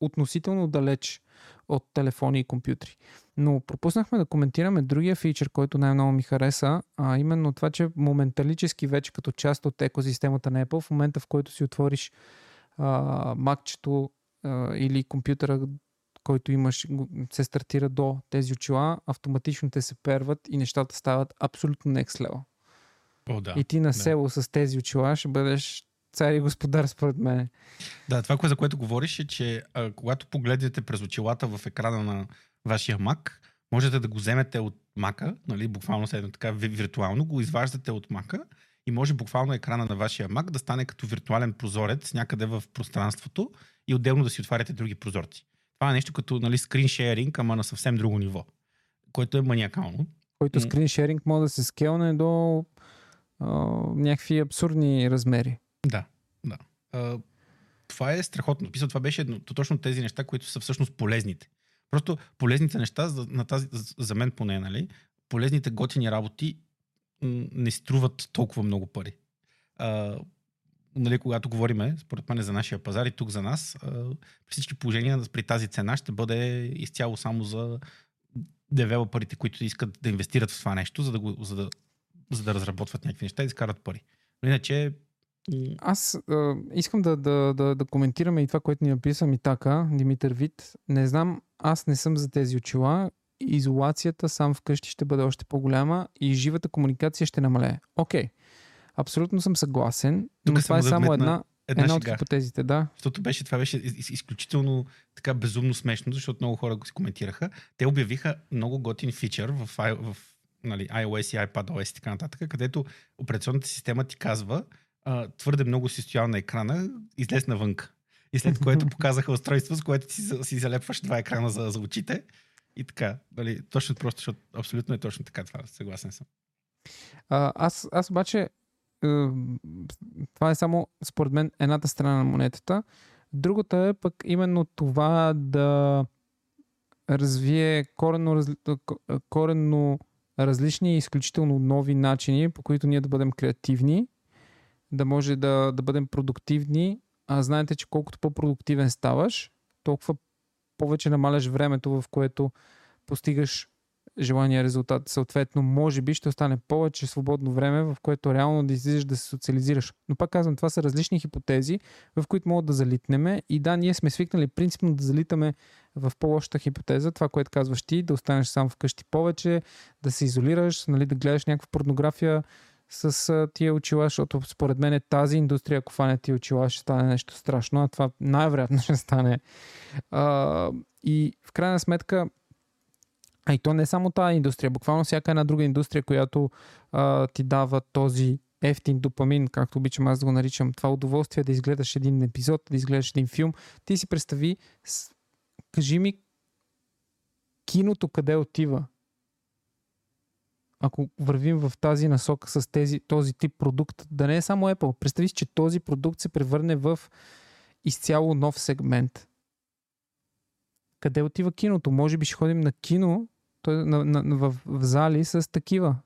относително далеч от телефони и компютри. Но пропуснахме да коментираме другия фичър, който най-много ми хареса, а именно това, че моменталически вече като част от екосистемата на Apple, в момента в който си отвориш макчето или компютъра, който имаш, се стартира до тези очила, автоматично те се перват и нещата стават абсолютно next level. О, да, и ти на да. село с тези очила ще бъдеш цар и господар, според мен. Да, това, за което говориш е, че а, когато погледнете през очилата в екрана на вашия Mac, можете да го вземете от Мака, нали, буквално седно така виртуално, го изваждате от Мака и може буквално екрана на вашия Mac да стане като виртуален прозорец някъде в пространството и отделно да си отваряте други прозорци. Това е нещо като нали, скриншеринг, ама на съвсем друго ниво, което е маниакално. Който скриншеринг може да се скелне до а, някакви абсурдни размери. Да, да. А, това е страхотно. Писал, това беше едно, точно тези неща, които са всъщност полезните. Просто полезните неща, за, на тази, за мен поне, нали, полезните готини работи не струват толкова много пари. А, нали, когато говориме, според мен за нашия пазар и тук за нас, при всички положения при тази цена ще бъде изцяло само за девелоперите, които искат да инвестират в това нещо, за да, го, за да, за да разработват някакви неща и изкарат пари. Но иначе аз а, искам да, да, да, да коментираме и това, което ни написа Митака, Димитър Вит. Не знам, аз не съм за тези очила. Изолацията сам вкъщи ще бъде още по-голяма и живата комуникация ще намалее. Окей, okay. Абсолютно съм съгласен, Тук но това е само една, една, една от хипотезите, да. Защото беше, това беше изключително така безумно смешно, защото много хора го си коментираха. Те обявиха много готин фичър в, в нали, iOS и iPadOS и така нататък, където операционната система ти казва, а, твърде много си стоял на екрана, излез навън. И след което показаха устройство, с което си, си залепваш два екрана за, за очите. И така, дали, точно просто, защото абсолютно е точно така това, съгласен съм. А, аз, аз обаче, това е само, според мен, едната страна на монетата. Другата е пък именно това да развие коренно, коренно различни и изключително нови начини, по които ние да бъдем креативни да може да, да бъдем продуктивни. А знаете, че колкото по-продуктивен ставаш, толкова повече намаляш времето, в което постигаш желания резултат. Съответно, може би ще остане повече свободно време, в което реално да излизаш да се социализираш. Но пак казвам, това са различни хипотези, в които могат да залитнеме. И да, ние сме свикнали принципно да залитаме в по-лошата хипотеза, това, което казваш ти, да останеш сам вкъщи повече, да се изолираш, нали, да гледаш някаква порнография с тия очила, защото според мен тази индустрия, ако фане тия очила, ще стане нещо страшно, а това най-вероятно ще стане. А, и в крайна сметка, а и то не е само тази индустрия, буквално всяка една друга индустрия, която а, ти дава този ефтин допамин, както обичам аз да го наричам, това удоволствие да изгледаш един епизод, да изгледаш един филм, ти си представи, кажи ми, киното къде отива? ако вървим в тази насока с тези, този тип продукт, да не е само Apple. Представи си, че този продукт се превърне в изцяло нов сегмент. Къде отива киното? Може би ще ходим на кино на, на, на, в, в зали с такива.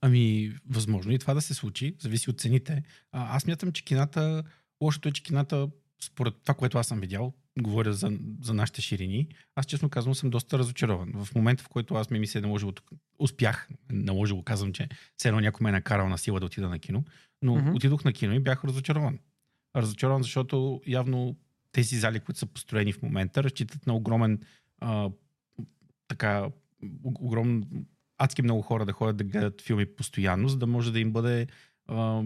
Ами, възможно и това да се случи, зависи от цените. А, аз мятам, че кината, лошото е, че кината, според това, което аз съм видял, говоря за, за нашите ширини, аз честно казвам съм доста разочарован. В момента, в който аз ми ми се е наложило, успях, наложило, казвам, че все едно някой ме е накарал на сила да отида на кино, но mm-hmm. отидох на кино и бях разочарован. Разочарован, защото явно тези зали, които са построени в момента, разчитат на огромен а, така огромно, адски много хора да ходят да гледат филми постоянно, за да може да им бъде а,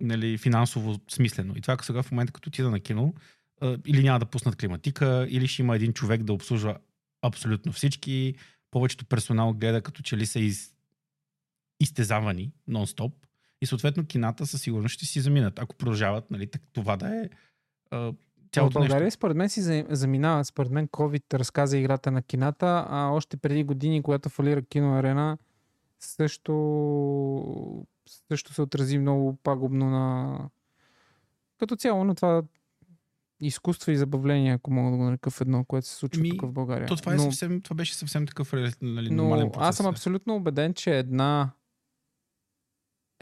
нали, финансово смислено. И това сега в момента, като отида на кино, а, или няма да пуснат климатика, или ще има един човек да обслужва абсолютно всички. Повечето персонал гледа като че ли са из, изтезавани нон-стоп. И съответно кината със сигурност ще си заминат, ако продължават нали, това да е а, цялото България, нещо. според мен, си заминава. Според мен COVID разказа играта на кината, а още преди години, когато фалира киноарена, също, също се отрази много пагубно на като цяло на това изкуство и забавление, ако мога да го нарека в едно, което се случва Ми, тук в България. То това, е но, съвсем, това беше съвсем такъв нали, но нормален процес. Аз съм абсолютно убеден, че една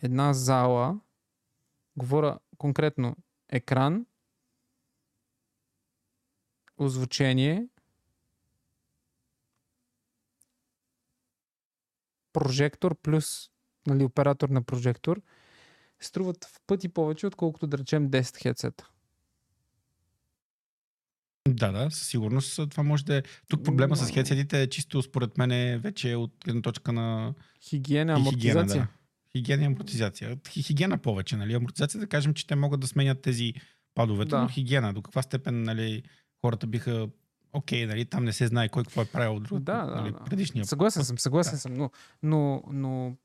една зала, говоря конкретно екран, озвучение, прожектор плюс нали, оператор на прожектор струват в пъти повече, отколкото да речем 10 хедсета. Да, да, със сигурност това може да е. Тук проблема с хедсетите е чисто според мен е вече от гледна точка на хигиена, амортизация. Хигиена, да. Хигиена и амортизация. Хигиена повече, нали? Амортизация да кажем, че те могат да сменят тези падовете, да. но хигиена. До каква степен, нали, хората биха окей, okay, нали, там не се знае кой какво е правил друг, да, нали, да, предишния. Съгласен съм, съгласен да. съм, но, но, но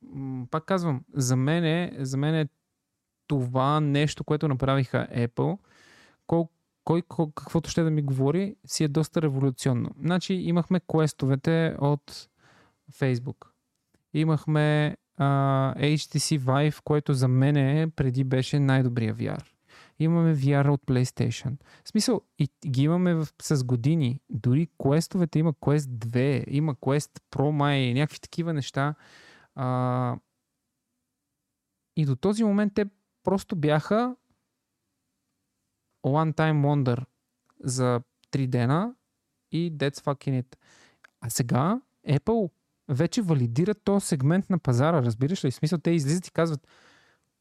пак казвам, за мен, е, за мен е това нещо, което направиха Apple, кой, кой каквото ще да ми говори, си е доста революционно. Значи имахме квестовете от Facebook. Имахме uh, HTC Vive, което за мен е, преди беше най-добрия VR. Имаме VR от PlayStation. В смисъл, и ги имаме в, с години. Дори квестовете има Quest 2, има Quest Pro май, някакви такива неща. Uh, и до този момент те просто бяха one time wonder за 3 дена и that's fucking it. А сега Apple вече валидират този сегмент на пазара, разбираш ли? В смисъл, те излизат и казват,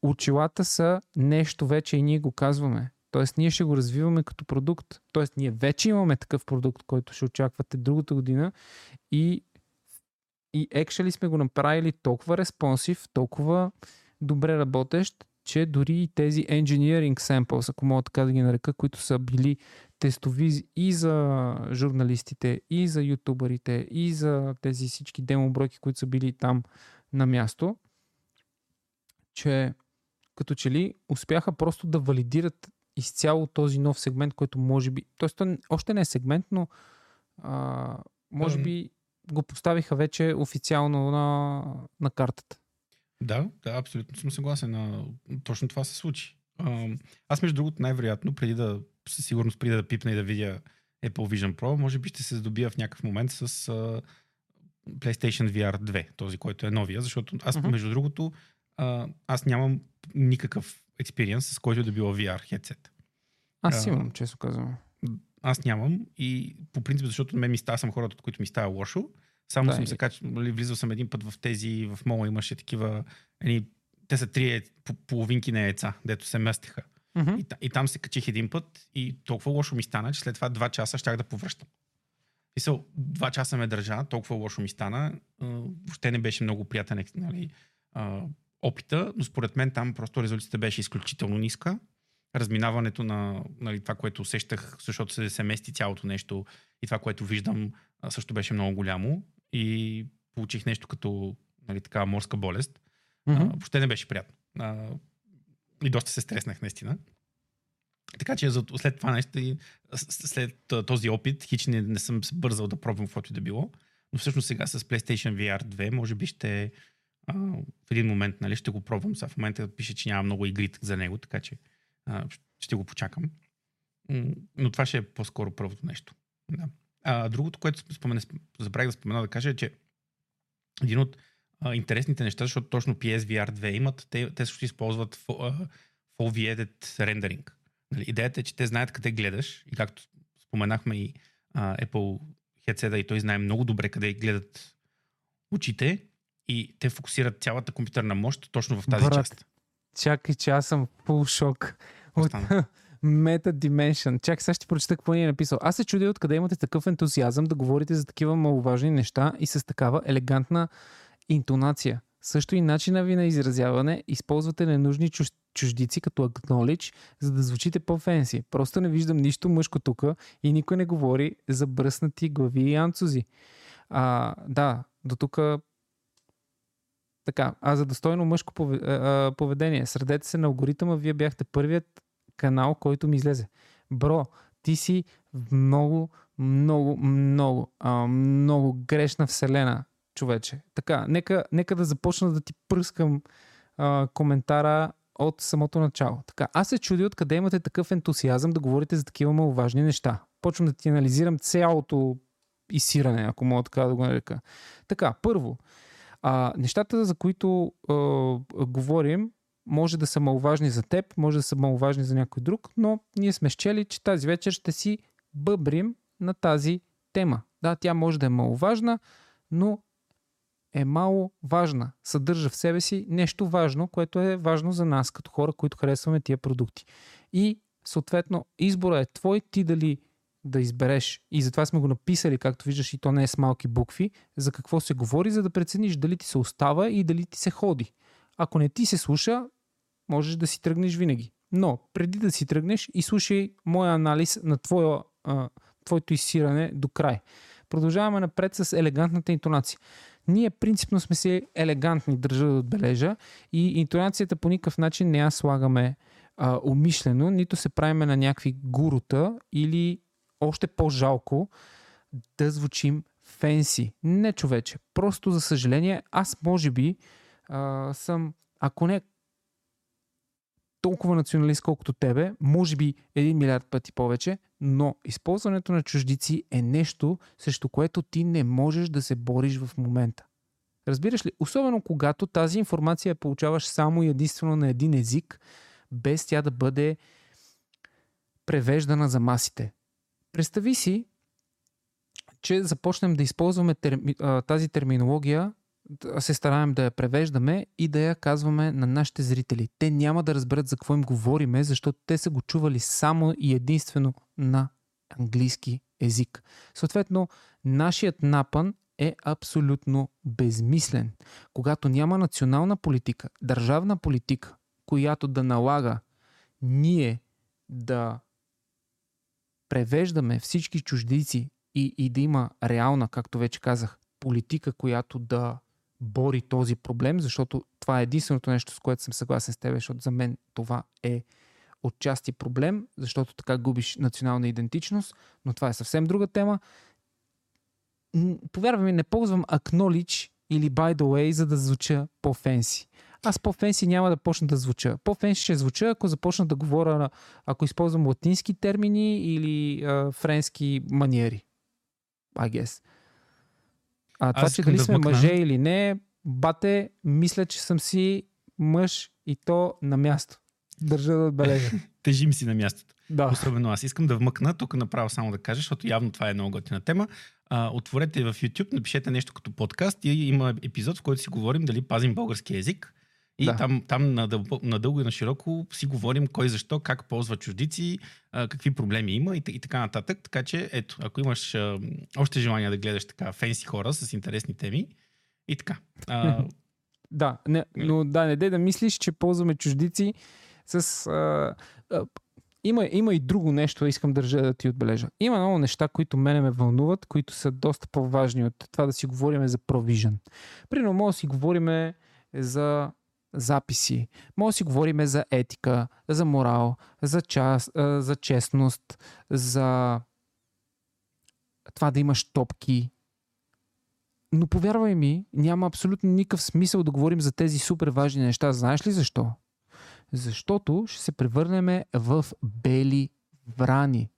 очилата са нещо вече и ние го казваме. Тоест, ние ще го развиваме като продукт. Тоест, ние вече имаме такъв продукт, който ще очаквате другата година и, и actually сме го направили толкова респонсив, толкова добре работещ, че дори и тези engineering samples, ако мога така да ги нарека, които са били тестови и за журналистите, и за ютубърите, и за тези всички демобройки, които са били там на място, че като че ли успяха просто да валидират изцяло този нов сегмент, който може би... Тоест, още не е сегмент, но а, може би го поставиха вече официално на, на картата. Да, да, абсолютно съм съгласен. А, точно това се случи. А, аз, между другото, най-вероятно, преди да, със сигурност, преди да пипна и да видя Apple Vision Pro, може би ще се здобия в някакъв момент с а, PlayStation VR 2, този, който е новия, защото аз, uh-huh. между другото, а, аз нямам никакъв експириенс, с който да било VR headset. Аз имам, често казвам. Аз нямам и по принцип, защото мен ми става, съм хората, от които ми става лошо. Само да, съм се качвал, нали, влизал съм един път в тези, в мола имаше такива, едни, те са три половинки на яйца, дето се местиха. Mm-hmm. И, и там се качих един път и толкова лошо ми стана, че след това два часа щях да повръщам. И са, два часа ме държа, толкова лошо ми стана. въобще не беше много приятен нали, опита, но според мен там просто резултатите беше изключително ниска. Разминаването на нали, това, което усещах, защото се, се мести цялото нещо и това, което виждам, също беше много голямо и получих нещо като нали, така, морска болест. Mm-hmm. А, въобще не беше приятно. А, и доста се стреснах, наистина. Така че след това нещо, след този опит, хич не, не съм бързал да пробвам каквото и да било. Но всъщност сега с PlayStation VR 2 може би ще а, в един момент нали, ще го пробвам. Сега в момента пише, че няма много игри за него, така че а, ще го почакам. Но това ще е по-скоро първото нещо. Да. А, другото, което спомене, забравих да спомена да кажа е, че един от а, интересните неща, защото точно PSVR 2 имат, те, те също използват Full V-Edit рендеринг. Нали, идеята е, че те знаят къде гледаш и както споменахме и а, Apple headset и той знае много добре къде гледат очите и те фокусират цялата компютърна мощ точно в тази Брат, част. Чакай, че аз съм пул шок. От, Meta Dimension. Чак сега ще прочета какво ни е написал. Аз се чудя откъде имате такъв ентусиазъм да говорите за такива маловажни неща и с такава елегантна интонация. Също и начина ви на изразяване използвате ненужни чуж... чуждици като acknowledge, за да звучите по-фенси. Просто не виждам нищо мъжко тук и никой не говори за бръснати глави и анцузи. А, да, до тук така, а за достойно мъжко поведение. Средете се на алгоритъма, вие бяхте първият канал, който ми излезе. Бро, ти си много, много, много, а, много грешна вселена, човече. Така, нека, нека да започна да ти пръскам а, коментара от самото начало. Така, аз се чудя откъде имате такъв ентусиазъм да говорите за такива маловажни неща. Почвам да ти анализирам цялото изсиране, ако мога така да го нарека. Така, първо, а, нещата, за които а, говорим, може да са маловажни за теб, може да са маловажни за някой друг, но ние сме щели, че тази вечер ще си бъбрим на тази тема. Да, тя може да е маловажна, но е мало важна. Съдържа в себе си нещо важно, което е важно за нас, като хора, които харесваме тия продукти. И съответно, избора е твой, ти дали да избереш. И затова сме го написали, както виждаш, и то не е с малки букви, за какво се говори, за да прецениш дали ти се остава и дали ти се ходи. Ако не ти се слуша, можеш да си тръгнеш винаги. Но преди да си тръгнеш, изслушай моя анализ на твоя, а, твоето изсиране до край. Продължаваме напред с елегантната интонация. Ние принципно сме си елегантни, държа да отбележа, и интонацията по никакъв начин не я слагаме а, умишлено, нито се правиме на някакви гурута или още по-жалко да звучим фенси. Не човече. Просто за съжаление, аз може би а, съм, ако не толкова националист, колкото тебе, може би един милиард пъти повече, но използването на чуждици е нещо, срещу което ти не можеш да се бориш в момента. Разбираш ли? Особено когато тази информация получаваш само и единствено на един език, без тя да бъде превеждана за масите. Представи си, че започнем да използваме терми, тази терминология, да се стараем да я превеждаме и да я казваме на нашите зрители. Те няма да разберат за какво им говориме, защото те са го чували само и единствено на английски език. Съответно, нашият напън е абсолютно безмислен. Когато няма национална политика, държавна политика, която да налага ние да превеждаме всички чуждици и, и да има реална, както вече казах, политика, която да бори този проблем, защото това е единственото нещо, с което съм съгласен с теб, защото за мен това е отчасти проблем, защото така губиш национална идентичност, но това е съвсем друга тема. Повярвай ми, не ползвам acknowledge или by the way, за да звуча по-фенси аз по-фенси няма да почна да звуча. По-фенси ще звуча, ако започна да говоря, ако използвам латински термини или а, френски маниери. I guess. А това, че дали да сме вмъкна. мъже или не, бате, мисля, че съм си мъж и то на място. Държа да отбележа. Тежим си на мястото. Да. Особено аз. Искам да вмъкна, тук направо само да кажа, защото явно това е много готина тема. А, отворете в YouTube, напишете нещо като подкаст и има епизод, в който си говорим дали пазим български язик. И да. там, там надълго, надълго и на широко си говорим кой защо, как ползва чуждици, какви проблеми има и, и така нататък. Така че, ето, ако имаш още желание да гледаш така фенси хора с интересни теми и така. А, да, не, но да, не дай да мислиш, че ползваме чуждици с... А, а, има, има и друго нещо, искам държа да ти отбележа. Има много неща, които мене ме вълнуват, които са доста по-важни от това да си говорим за Provision. Примерно, може да си говорим за записи. Може да си говорим за етика, за морал, за, час, за честност, за това да имаш топки. Но повярвай ми, няма абсолютно никакъв смисъл да говорим за тези супер важни неща. Знаеш ли защо? Защото ще се превърнем в бели врани.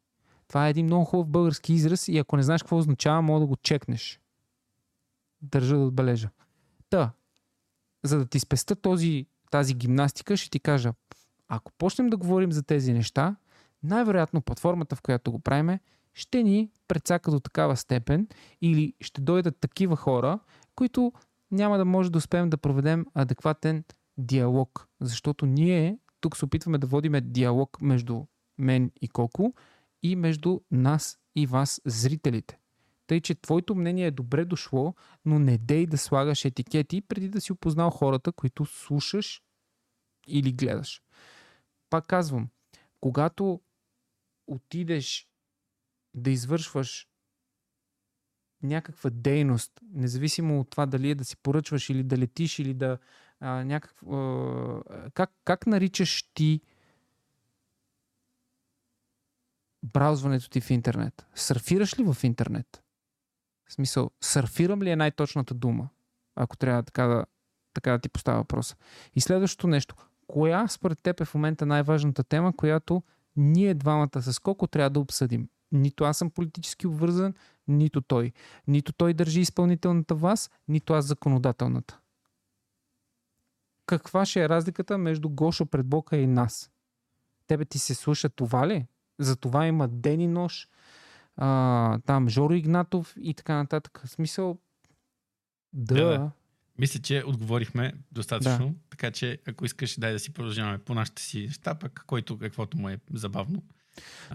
Това е един много хубав български израз и ако не знаеш какво означава, мога да го чекнеш. Държа да отбележа. Та, за да ти спеста този, тази гимнастика, ще ти кажа, ако почнем да говорим за тези неща, най-вероятно платформата, в която го правиме, ще ни прецака до такава степен или ще дойдат такива хора, които няма да може да успеем да проведем адекватен диалог. Защото ние тук се опитваме да водиме диалог между мен и Коко и между нас и вас, зрителите. Тъй, че твоето мнение е добре дошло, но не дей да слагаш етикети преди да си опознал хората, които слушаш или гледаш. Пак казвам, когато отидеш да извършваш някаква дейност, независимо от това дали е да си поръчваш или да летиш или да а, някакъв, а, как, как наричаш ти браузването ти в интернет? Сърфираш ли в интернет? В смисъл, сърфирам ли е най-точната дума? Ако трябва така да, така да ти поставя въпроса. И следващото нещо. Коя според теб е в момента най-важната тема, която ние двамата с Коко трябва да обсъдим? Нито аз съм политически обвързан, нито той. Нито той държи изпълнителната власт, нито аз законодателната. Каква ще е разликата между Гошо Предбока и нас? Тебе ти се слуша това ли? За това има ден и нощ, а, там Жоро Игнатов и така нататък. В смисъл, да. да. Мисля, че отговорихме достатъчно, да. така че ако искаш, дай да си продължаваме по нашите си неща, пък който каквото му е забавно.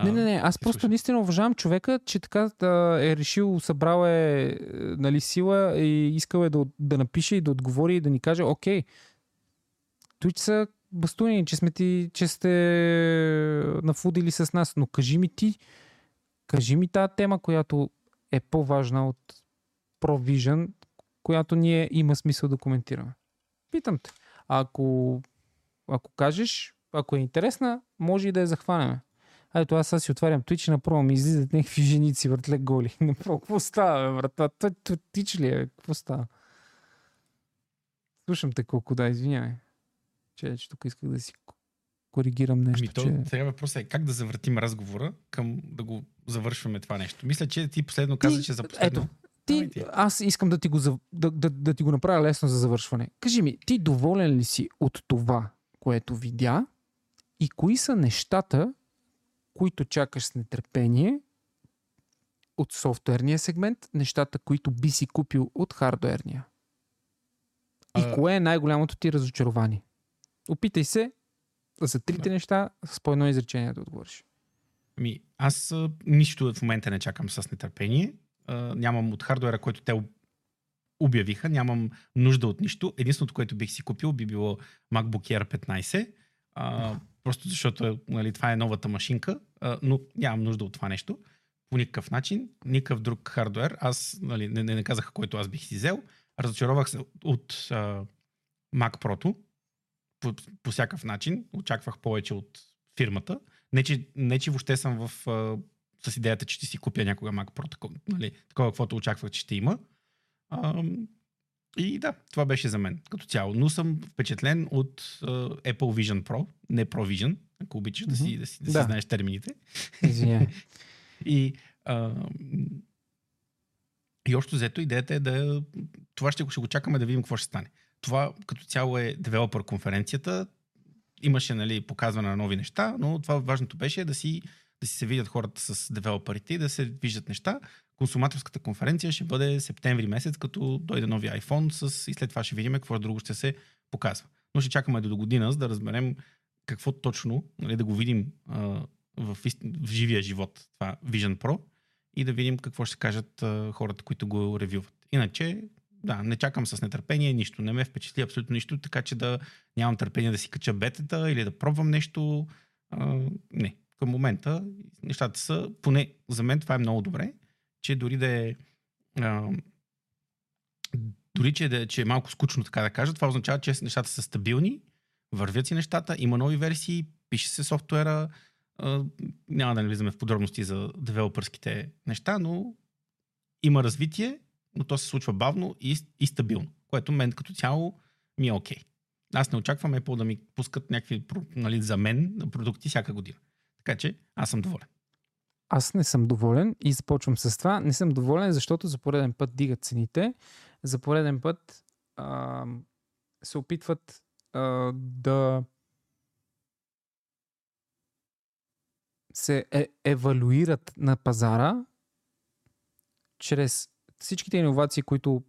Не, не, не, аз просто слушай. наистина уважавам човека, че така да е решил, събрал е нали, сила и искал е да, да напише и да отговори и да ни каже, окей, Twitch са бастуни, че, сме ти, че сте нафудили с нас, но кажи ми ти, кажи ми тази тема, която е по-важна от ProVision, която ние има смисъл да коментираме. Питам те. Ако, ако кажеш, ако е интересна, може и да я захванеме. Това аз си отварям Twitch и направо ми излизат някакви женици въртле голи. Направо, какво става, бе, брат? Това Twitch ли е? Какво става? Слушам те колко да, извинявай. Че, че тук исках да си коригирам нещо. Ами то, че... сега въпросът е как да завъртим разговора към да го завършваме това нещо. Мисля, че ти последно каза, ти, че за последно... Ето, ти, ти, аз искам да ти, го, да, да, да ти го направя лесно за завършване. Кажи ми, ти доволен ли си от това, което видя и кои са нещата, които чакаш с нетърпение от софтуерния сегмент, нещата, които би си купил от хардуерния? И а... кое е най-голямото ти разочарование? Опитай се за трите неща с по едно изречение да отговориш. Ами, аз нищо в момента не чакам с нетърпение. А, нямам от хардуера, който те обявиха, нямам нужда от нищо. Единственото, което бих си купил, би било MacBook Air 15. А, просто защото нали, това е новата машинка, а, но нямам нужда от това нещо. По никакъв начин, никакъв друг хардуер. Аз нали, не, не, не казах, който аз бих си взел. Разочаровах се от а, Mac Pro, по, по всякакъв начин. Очаквах повече от фирмата. Не, че, не, че въобще съм в, а, с идеята, че ще си купя някога Mac Pro, такова, нали, такова каквото очаквах, че ще има. А, и да, това беше за мен като цяло. Но съм впечатлен от uh, Apple Vision Pro, не Pro Vision, ако обичаш mm-hmm. да, си, да, си, да, да. си знаеш термините. Извинявай. и, uh, и още взето идеята е да... Това ще, ще го чакаме да видим какво ще стане това като цяло е девелопър конференцията. Имаше нали, показване на нови неща, но това важното беше да си, да си се видят хората с девелоперите и да се виждат неща. Консуматорската конференция ще бъде септември месец, като дойде нови iPhone с, и след това ще видим какво друго ще се показва. Но ще чакаме до година, за да разберем какво точно, нали, да го видим а, в, в живия живот, това Vision Pro, и да видим какво ще кажат а, хората, които го ревюват. Иначе да, не чакам с нетърпение нищо. Не ме впечатли абсолютно нищо, така че да нямам търпение да си кача бетата или да пробвам нещо. А, не. Към момента нещата са, поне за мен това е много добре, че дори да е а, дори че, да, че е малко скучно, така да кажа, това означава, че нещата са стабилни, вървят си нещата, има нови версии, пише се софтуера, а, няма да не влизаме в подробности за девелопърските неща, но има развитие но то се случва бавно и, и стабилно, което мен като цяло ми е окей. Okay. Аз не очаквам Apple да ми пускат някакви нали, за мен продукти всяка година. Така че аз съм доволен. Аз не съм доволен и започвам с това. Не съм доволен, защото за пореден път дигат цените. За пореден път а, се опитват а, да се е, евалуират на пазара чрез всичките иновации, които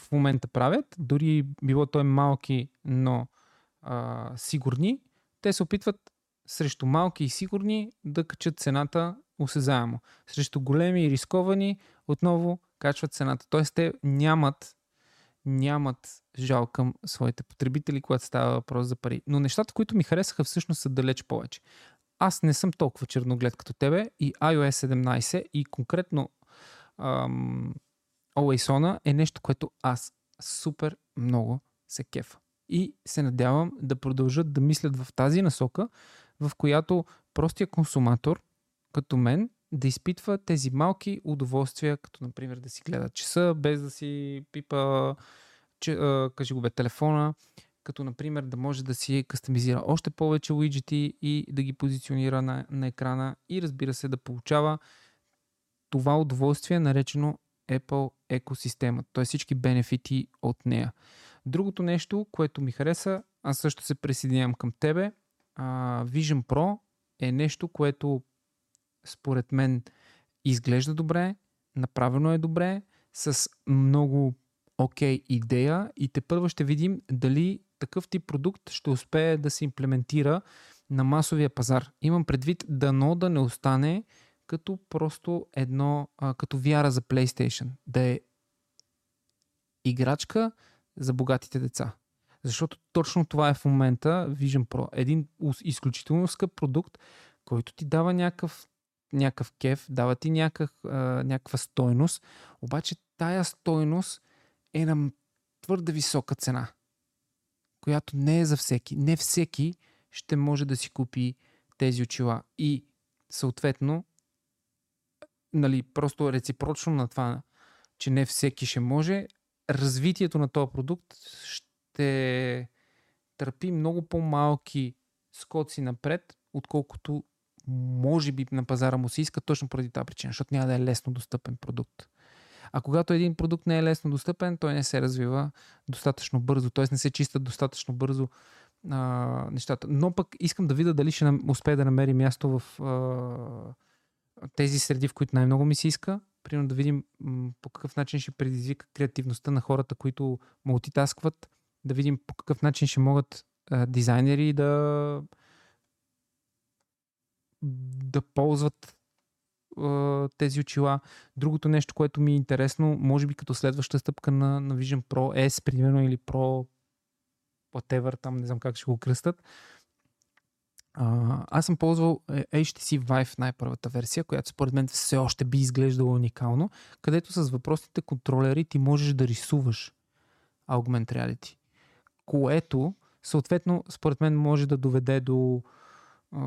в момента правят, дори било той малки, но а, сигурни, те се опитват срещу малки и сигурни да качат цената осезаемо. Срещу големи и рисковани отново качват цената. Тоест те нямат нямат жал към своите потребители, когато става въпрос за пари. Но нещата, които ми харесаха, всъщност са далеч повече. Аз не съм толкова черноглед като тебе и iOS 17 и конкретно ам, Always On е нещо, което аз супер много се кефа. И се надявам да продължат да мислят в тази насока, в която простия консуматор, като мен, да изпитва тези малки удоволствия, като например да си гледа часа, без да си пипа, че, а, кажи го бе, телефона, като например да може да си кастомизира още повече уиджети и да ги позиционира на, на екрана и разбира се да получава това удоволствие, наречено Apple екосистема, т.е. всички бенефити от нея. Другото нещо, което ми хареса, аз също се присъединявам към тебе, Vision Pro е нещо, което според мен изглежда добре, направено е добре, с много окей okay идея и те първо ще видим дали такъв тип продукт ще успее да се имплементира на масовия пазар. Имам предвид дано да не остане като просто едно, а, като вяра за PlayStation. Да е играчка за богатите деца. Защото точно това е в момента Vision Pro. Един изключително скъп продукт, който ти дава някакъв, някакъв кеф, дава ти някакъв, а, някаква стойност, обаче тая стойност е на твърде висока цена, която не е за всеки. Не всеки ще може да си купи тези очила. И съответно, нали, просто реципрочно на това, че не всеки ще може, развитието на този продукт ще търпи много по-малки скоци напред, отколкото може би на пазара му се иска точно поради тази причина, защото няма да е лесно достъпен продукт. А когато един продукт не е лесно достъпен, той не се развива достатъчно бързо, т.е. не се чистят достатъчно бързо а, нещата. Но пък искам да видя дали ще успее да намери място в а, тези среди, в които най-много ми се иска. Примерно да видим по какъв начин ще предизвика креативността на хората, които мултитаскват, да видим по какъв начин ще могат а, дизайнери да да ползват тези очила. Другото нещо, което ми е интересно, може би като следваща стъпка на, на Vision Pro S, примерно, или Pro whatever, там не знам как ще го кръстат. Аз съм ползвал е, HTC Vive най-първата версия, която според мен все още би изглеждала уникално, където с въпросните контролери ти можеш да рисуваш Augment Reality. Което, съответно, според мен може да доведе до а,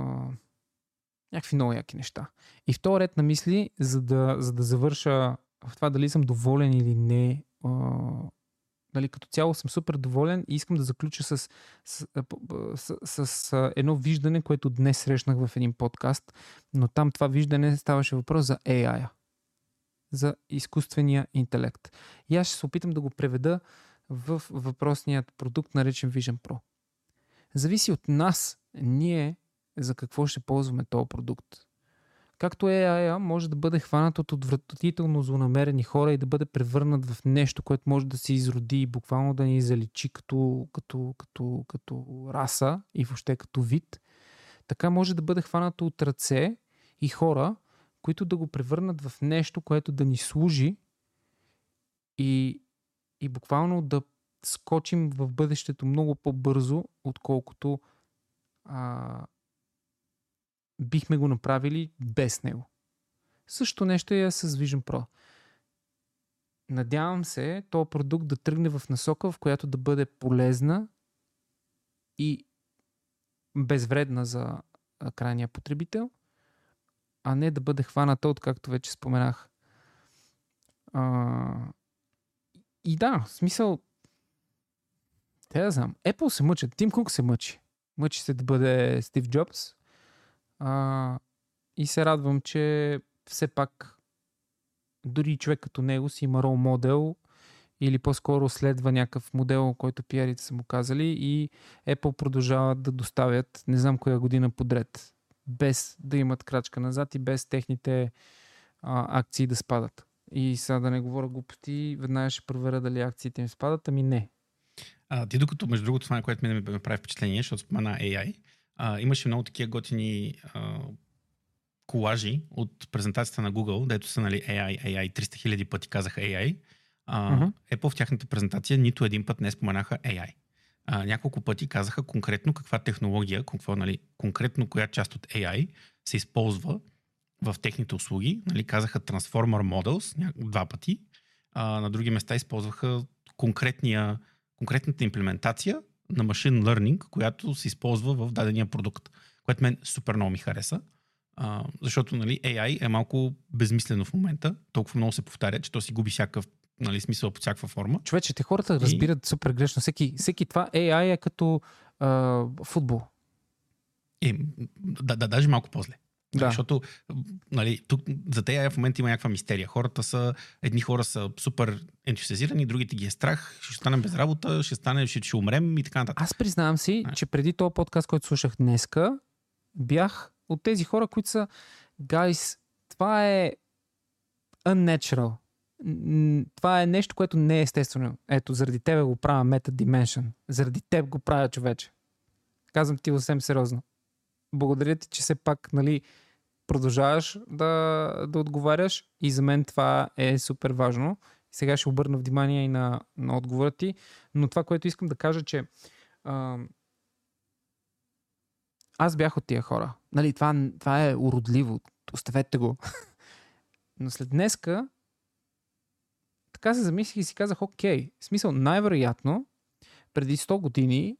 някакви много яки неща. И втори ред на мисли, за да, за да завърша в това дали съм доволен или не, а, нали, като цяло съм супер доволен и искам да заключа с, с, с, с, едно виждане, което днес срещнах в един подкаст, но там това виждане ставаше въпрос за AI, за изкуствения интелект. И аз ще се опитам да го преведа в въпросният продукт, наречен Vision Pro. Зависи от нас, ние за какво ще ползваме този продукт. Както AI може да бъде хванат от отвратително злонамерени хора и да бъде превърнат в нещо, което може да се изроди и буквално да ни заличи като, като, като, като раса и въобще като вид, така може да бъде хванато от ръце и хора, които да го превърнат в нещо, което да ни служи и, и буквално да скочим в бъдещето много по-бързо, отколкото а, бихме го направили без него. Също нещо е с Vision Pro. Надявам се този продукт да тръгне в насока, в която да бъде полезна и безвредна за крайния потребител, а не да бъде хваната от, както вече споменах. А, и да, в смисъл, те да знам, Apple се мъчат, Тим Кук се мъчи. Мъчи се да бъде Стив Джобс, а, и се радвам, че все пак дори човек като него си има рол модел или по-скоро следва някакъв модел, който пиарите са му казали и Apple продължават да доставят не знам коя година подред, без да имат крачка назад и без техните а, акции да спадат. И сега да не говоря глупости, веднага ще проверя дали акциите им спадат, ами не. А, ти докато, между другото, това, което ми ме прави впечатление, защото спомена AI, а, имаше много такива готини а, колажи от презентацията на Google, дето са нали, AI, AI, 300 хиляди пъти казаха AI. А, uh-huh. Apple в тяхната презентация нито един път не споменаха AI. А, няколко пъти казаха конкретно каква технология, какво, нали, конкретно коя част от AI се използва в техните услуги. Нали, казаха Transformer Models два пъти. А, на други места използваха конкретния, конкретната имплементация на Machine Learning, която се използва в дадения продукт, което мен супер много ми хареса. А, защото нали, AI е малко безмислено в момента. Толкова много се повтаря, че то си губи всякакъв нали, смисъл под всякаква форма. Човече, те хората разбират и... супер грешно. Всеки, всеки това AI е като а, футбол. Е, да, да, даже малко по-зле. Да. Защото нали, тук, за тея в момента има някаква мистерия. Хората са, едни хора са супер ентусиазирани, другите ги е страх, ще станем без работа, ще, стане, ще, ще умрем и така нататък. Аз признавам си, не. че преди този подкаст, който слушах днеска, бях от тези хора, които са guys, това е unnatural. Това е нещо, което не е естествено. Ето, заради тебе го правя Meta Dimension. Заради теб го правя човече. Казвам ти съвсем сериозно. Благодаря ти, че все пак, нали, продължаваш да, да отговаряш и за мен това е супер важно. Сега ще обърна внимание и на, на отговора ти, но това, което искам да кажа, че а, аз бях от тия хора. Нали, това, това е уродливо. Оставете го. но след днеска така се замислих и си казах, окей, смисъл, най-вероятно, преди 100 години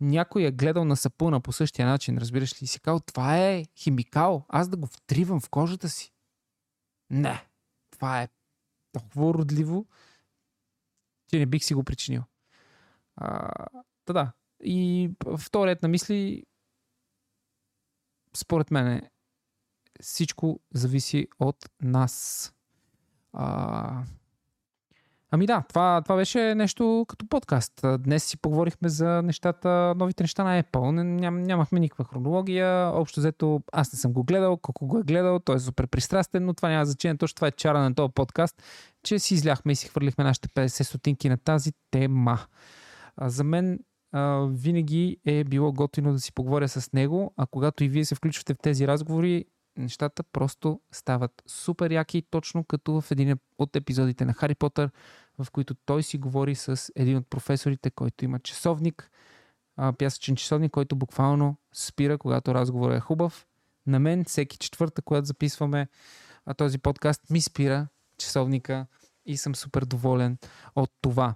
някой е гледал на сапуна по същия начин, разбираш ли? И си казал, това е химикал, аз да го втривам в кожата си. Не, това е толкова уродливо, че не бих си го причинил. А, да, да. И вторият на мисли, според мен, всичко зависи от нас. А, Ами да, това, това беше нещо като подкаст. Днес си поговорихме за нещата, новите неща на Apple. Ням, нямахме никаква хронология. Общо взето аз не съм го гледал, колко го е гледал, той е супер пристрастен, но това няма значение. Точно това е чара на този подкаст, че си изляхме и си хвърлихме нашите 50 сотинки на тази тема. А, за мен а, винаги е било готино да си поговоря с него, а когато и вие се включвате в тези разговори, нещата просто стават супер яки, точно като в един от епизодите на Хари Потър, в които той си говори с един от професорите, който има часовник, пясъчен часовник, който буквално спира, когато разговорът е хубав. На мен всеки четвърта, когато записваме този подкаст, ми спира часовника и съм супер доволен от това.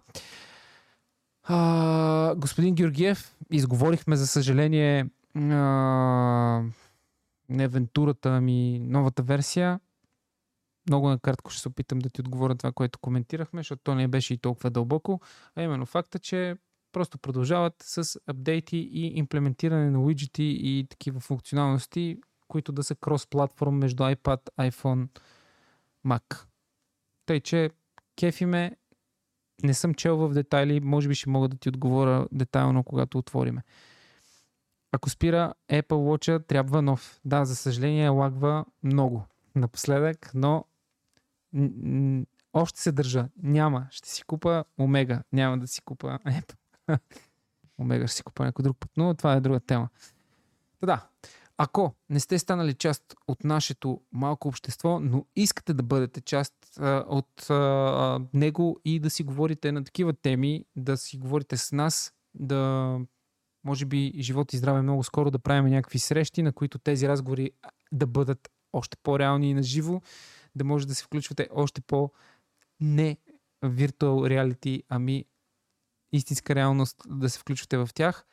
А, господин Георгиев, изговорихме за съжаление а, не Вентурата, ами новата версия. Много накратко ще се опитам да ти отговоря това, което коментирахме, защото то не беше и толкова дълбоко, а именно факта, че просто продължават с апдейти и имплементиране на уиджети и такива функционалности, които да са крос-платформ между iPad, iPhone, Mac. Тъй, че кефиме, не съм чел в детайли, може би ще мога да ти отговоря детайлно, когато отвориме. Ако спира Apple Watch, трябва нов. Да, за съжаление лагва много напоследък, но н- още се държа. Няма. Ще си купа Омега. Няма да си купа Apple. Омега ще си купа някой друг път, но това е друга тема. Та да, ако не сте станали част от нашето малко общество, но искате да бъдете част а, от а, него и да си говорите на такива теми, да си говорите с нас, да може би живот и здраве много скоро да правим някакви срещи, на които тези разговори да бъдат още по-реални и наживо, да може да се включвате още по не virtual reality, ами истинска реалност да се включвате в тях.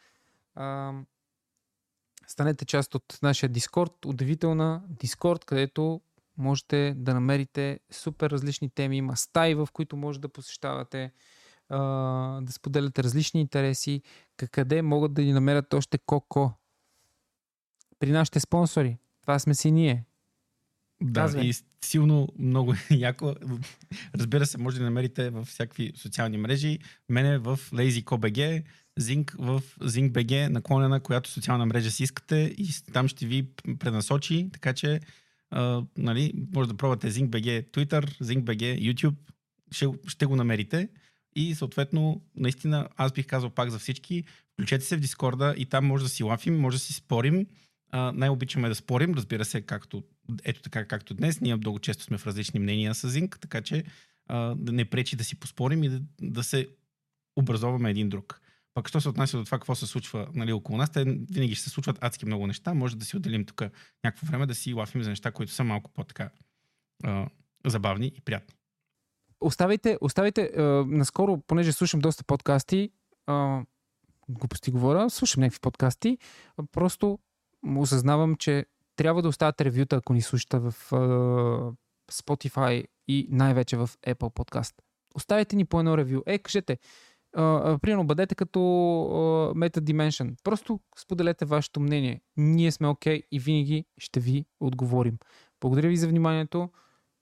Станете част от нашия Дискорд, удивителна Дискорд, където можете да намерите супер различни теми. Има стаи, в които може да посещавате да споделяте различни интереси, къде могат да ни намерят още коко. При нашите спонсори. Това сме си ние. Да, Казвай. и силно много яко. Разбира се, може да намерите в всякакви социални мрежи. Мене в LazyCoBG, Zinc в ZincBG, наклонена, която социална мрежа си искате и там ще ви пренасочи, така че а, нали, може да пробвате ZincBG Twitter, ZincBG YouTube, ще, ще го намерите. И съответно, наистина, аз бих казал пак за всички, включете се в Дискорда и там може да си лафим, може да си спорим. А, най-обичаме да спорим, разбира се, както, ето така, както днес. Ние много често сме в различни мнения с Зинк, така че а, да не пречи да си поспорим и да, да се образоваме един друг. Пък, що се отнася до това, какво се случва нали, около нас, те винаги ще се случват адски много неща. Може да си отделим тук някакво време да си лафим за неща, които са малко по-така а, забавни и приятни. Оставайте, оставайте, а, наскоро, понеже слушам доста подкасти, а, глупости говоря, слушам някакви подкасти, а, просто осъзнавам, че трябва да оставят ревюта, ако ни слушате в а, Spotify и най-вече в Apple Podcast. Оставете ни по едно ревю. Е, кажете, примерно бъдете като uh, Meta Dimension. Просто споделете вашето мнение. Ние сме окей okay и винаги ще ви отговорим. Благодаря ви за вниманието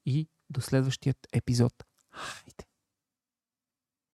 и до следващият епизод. はい。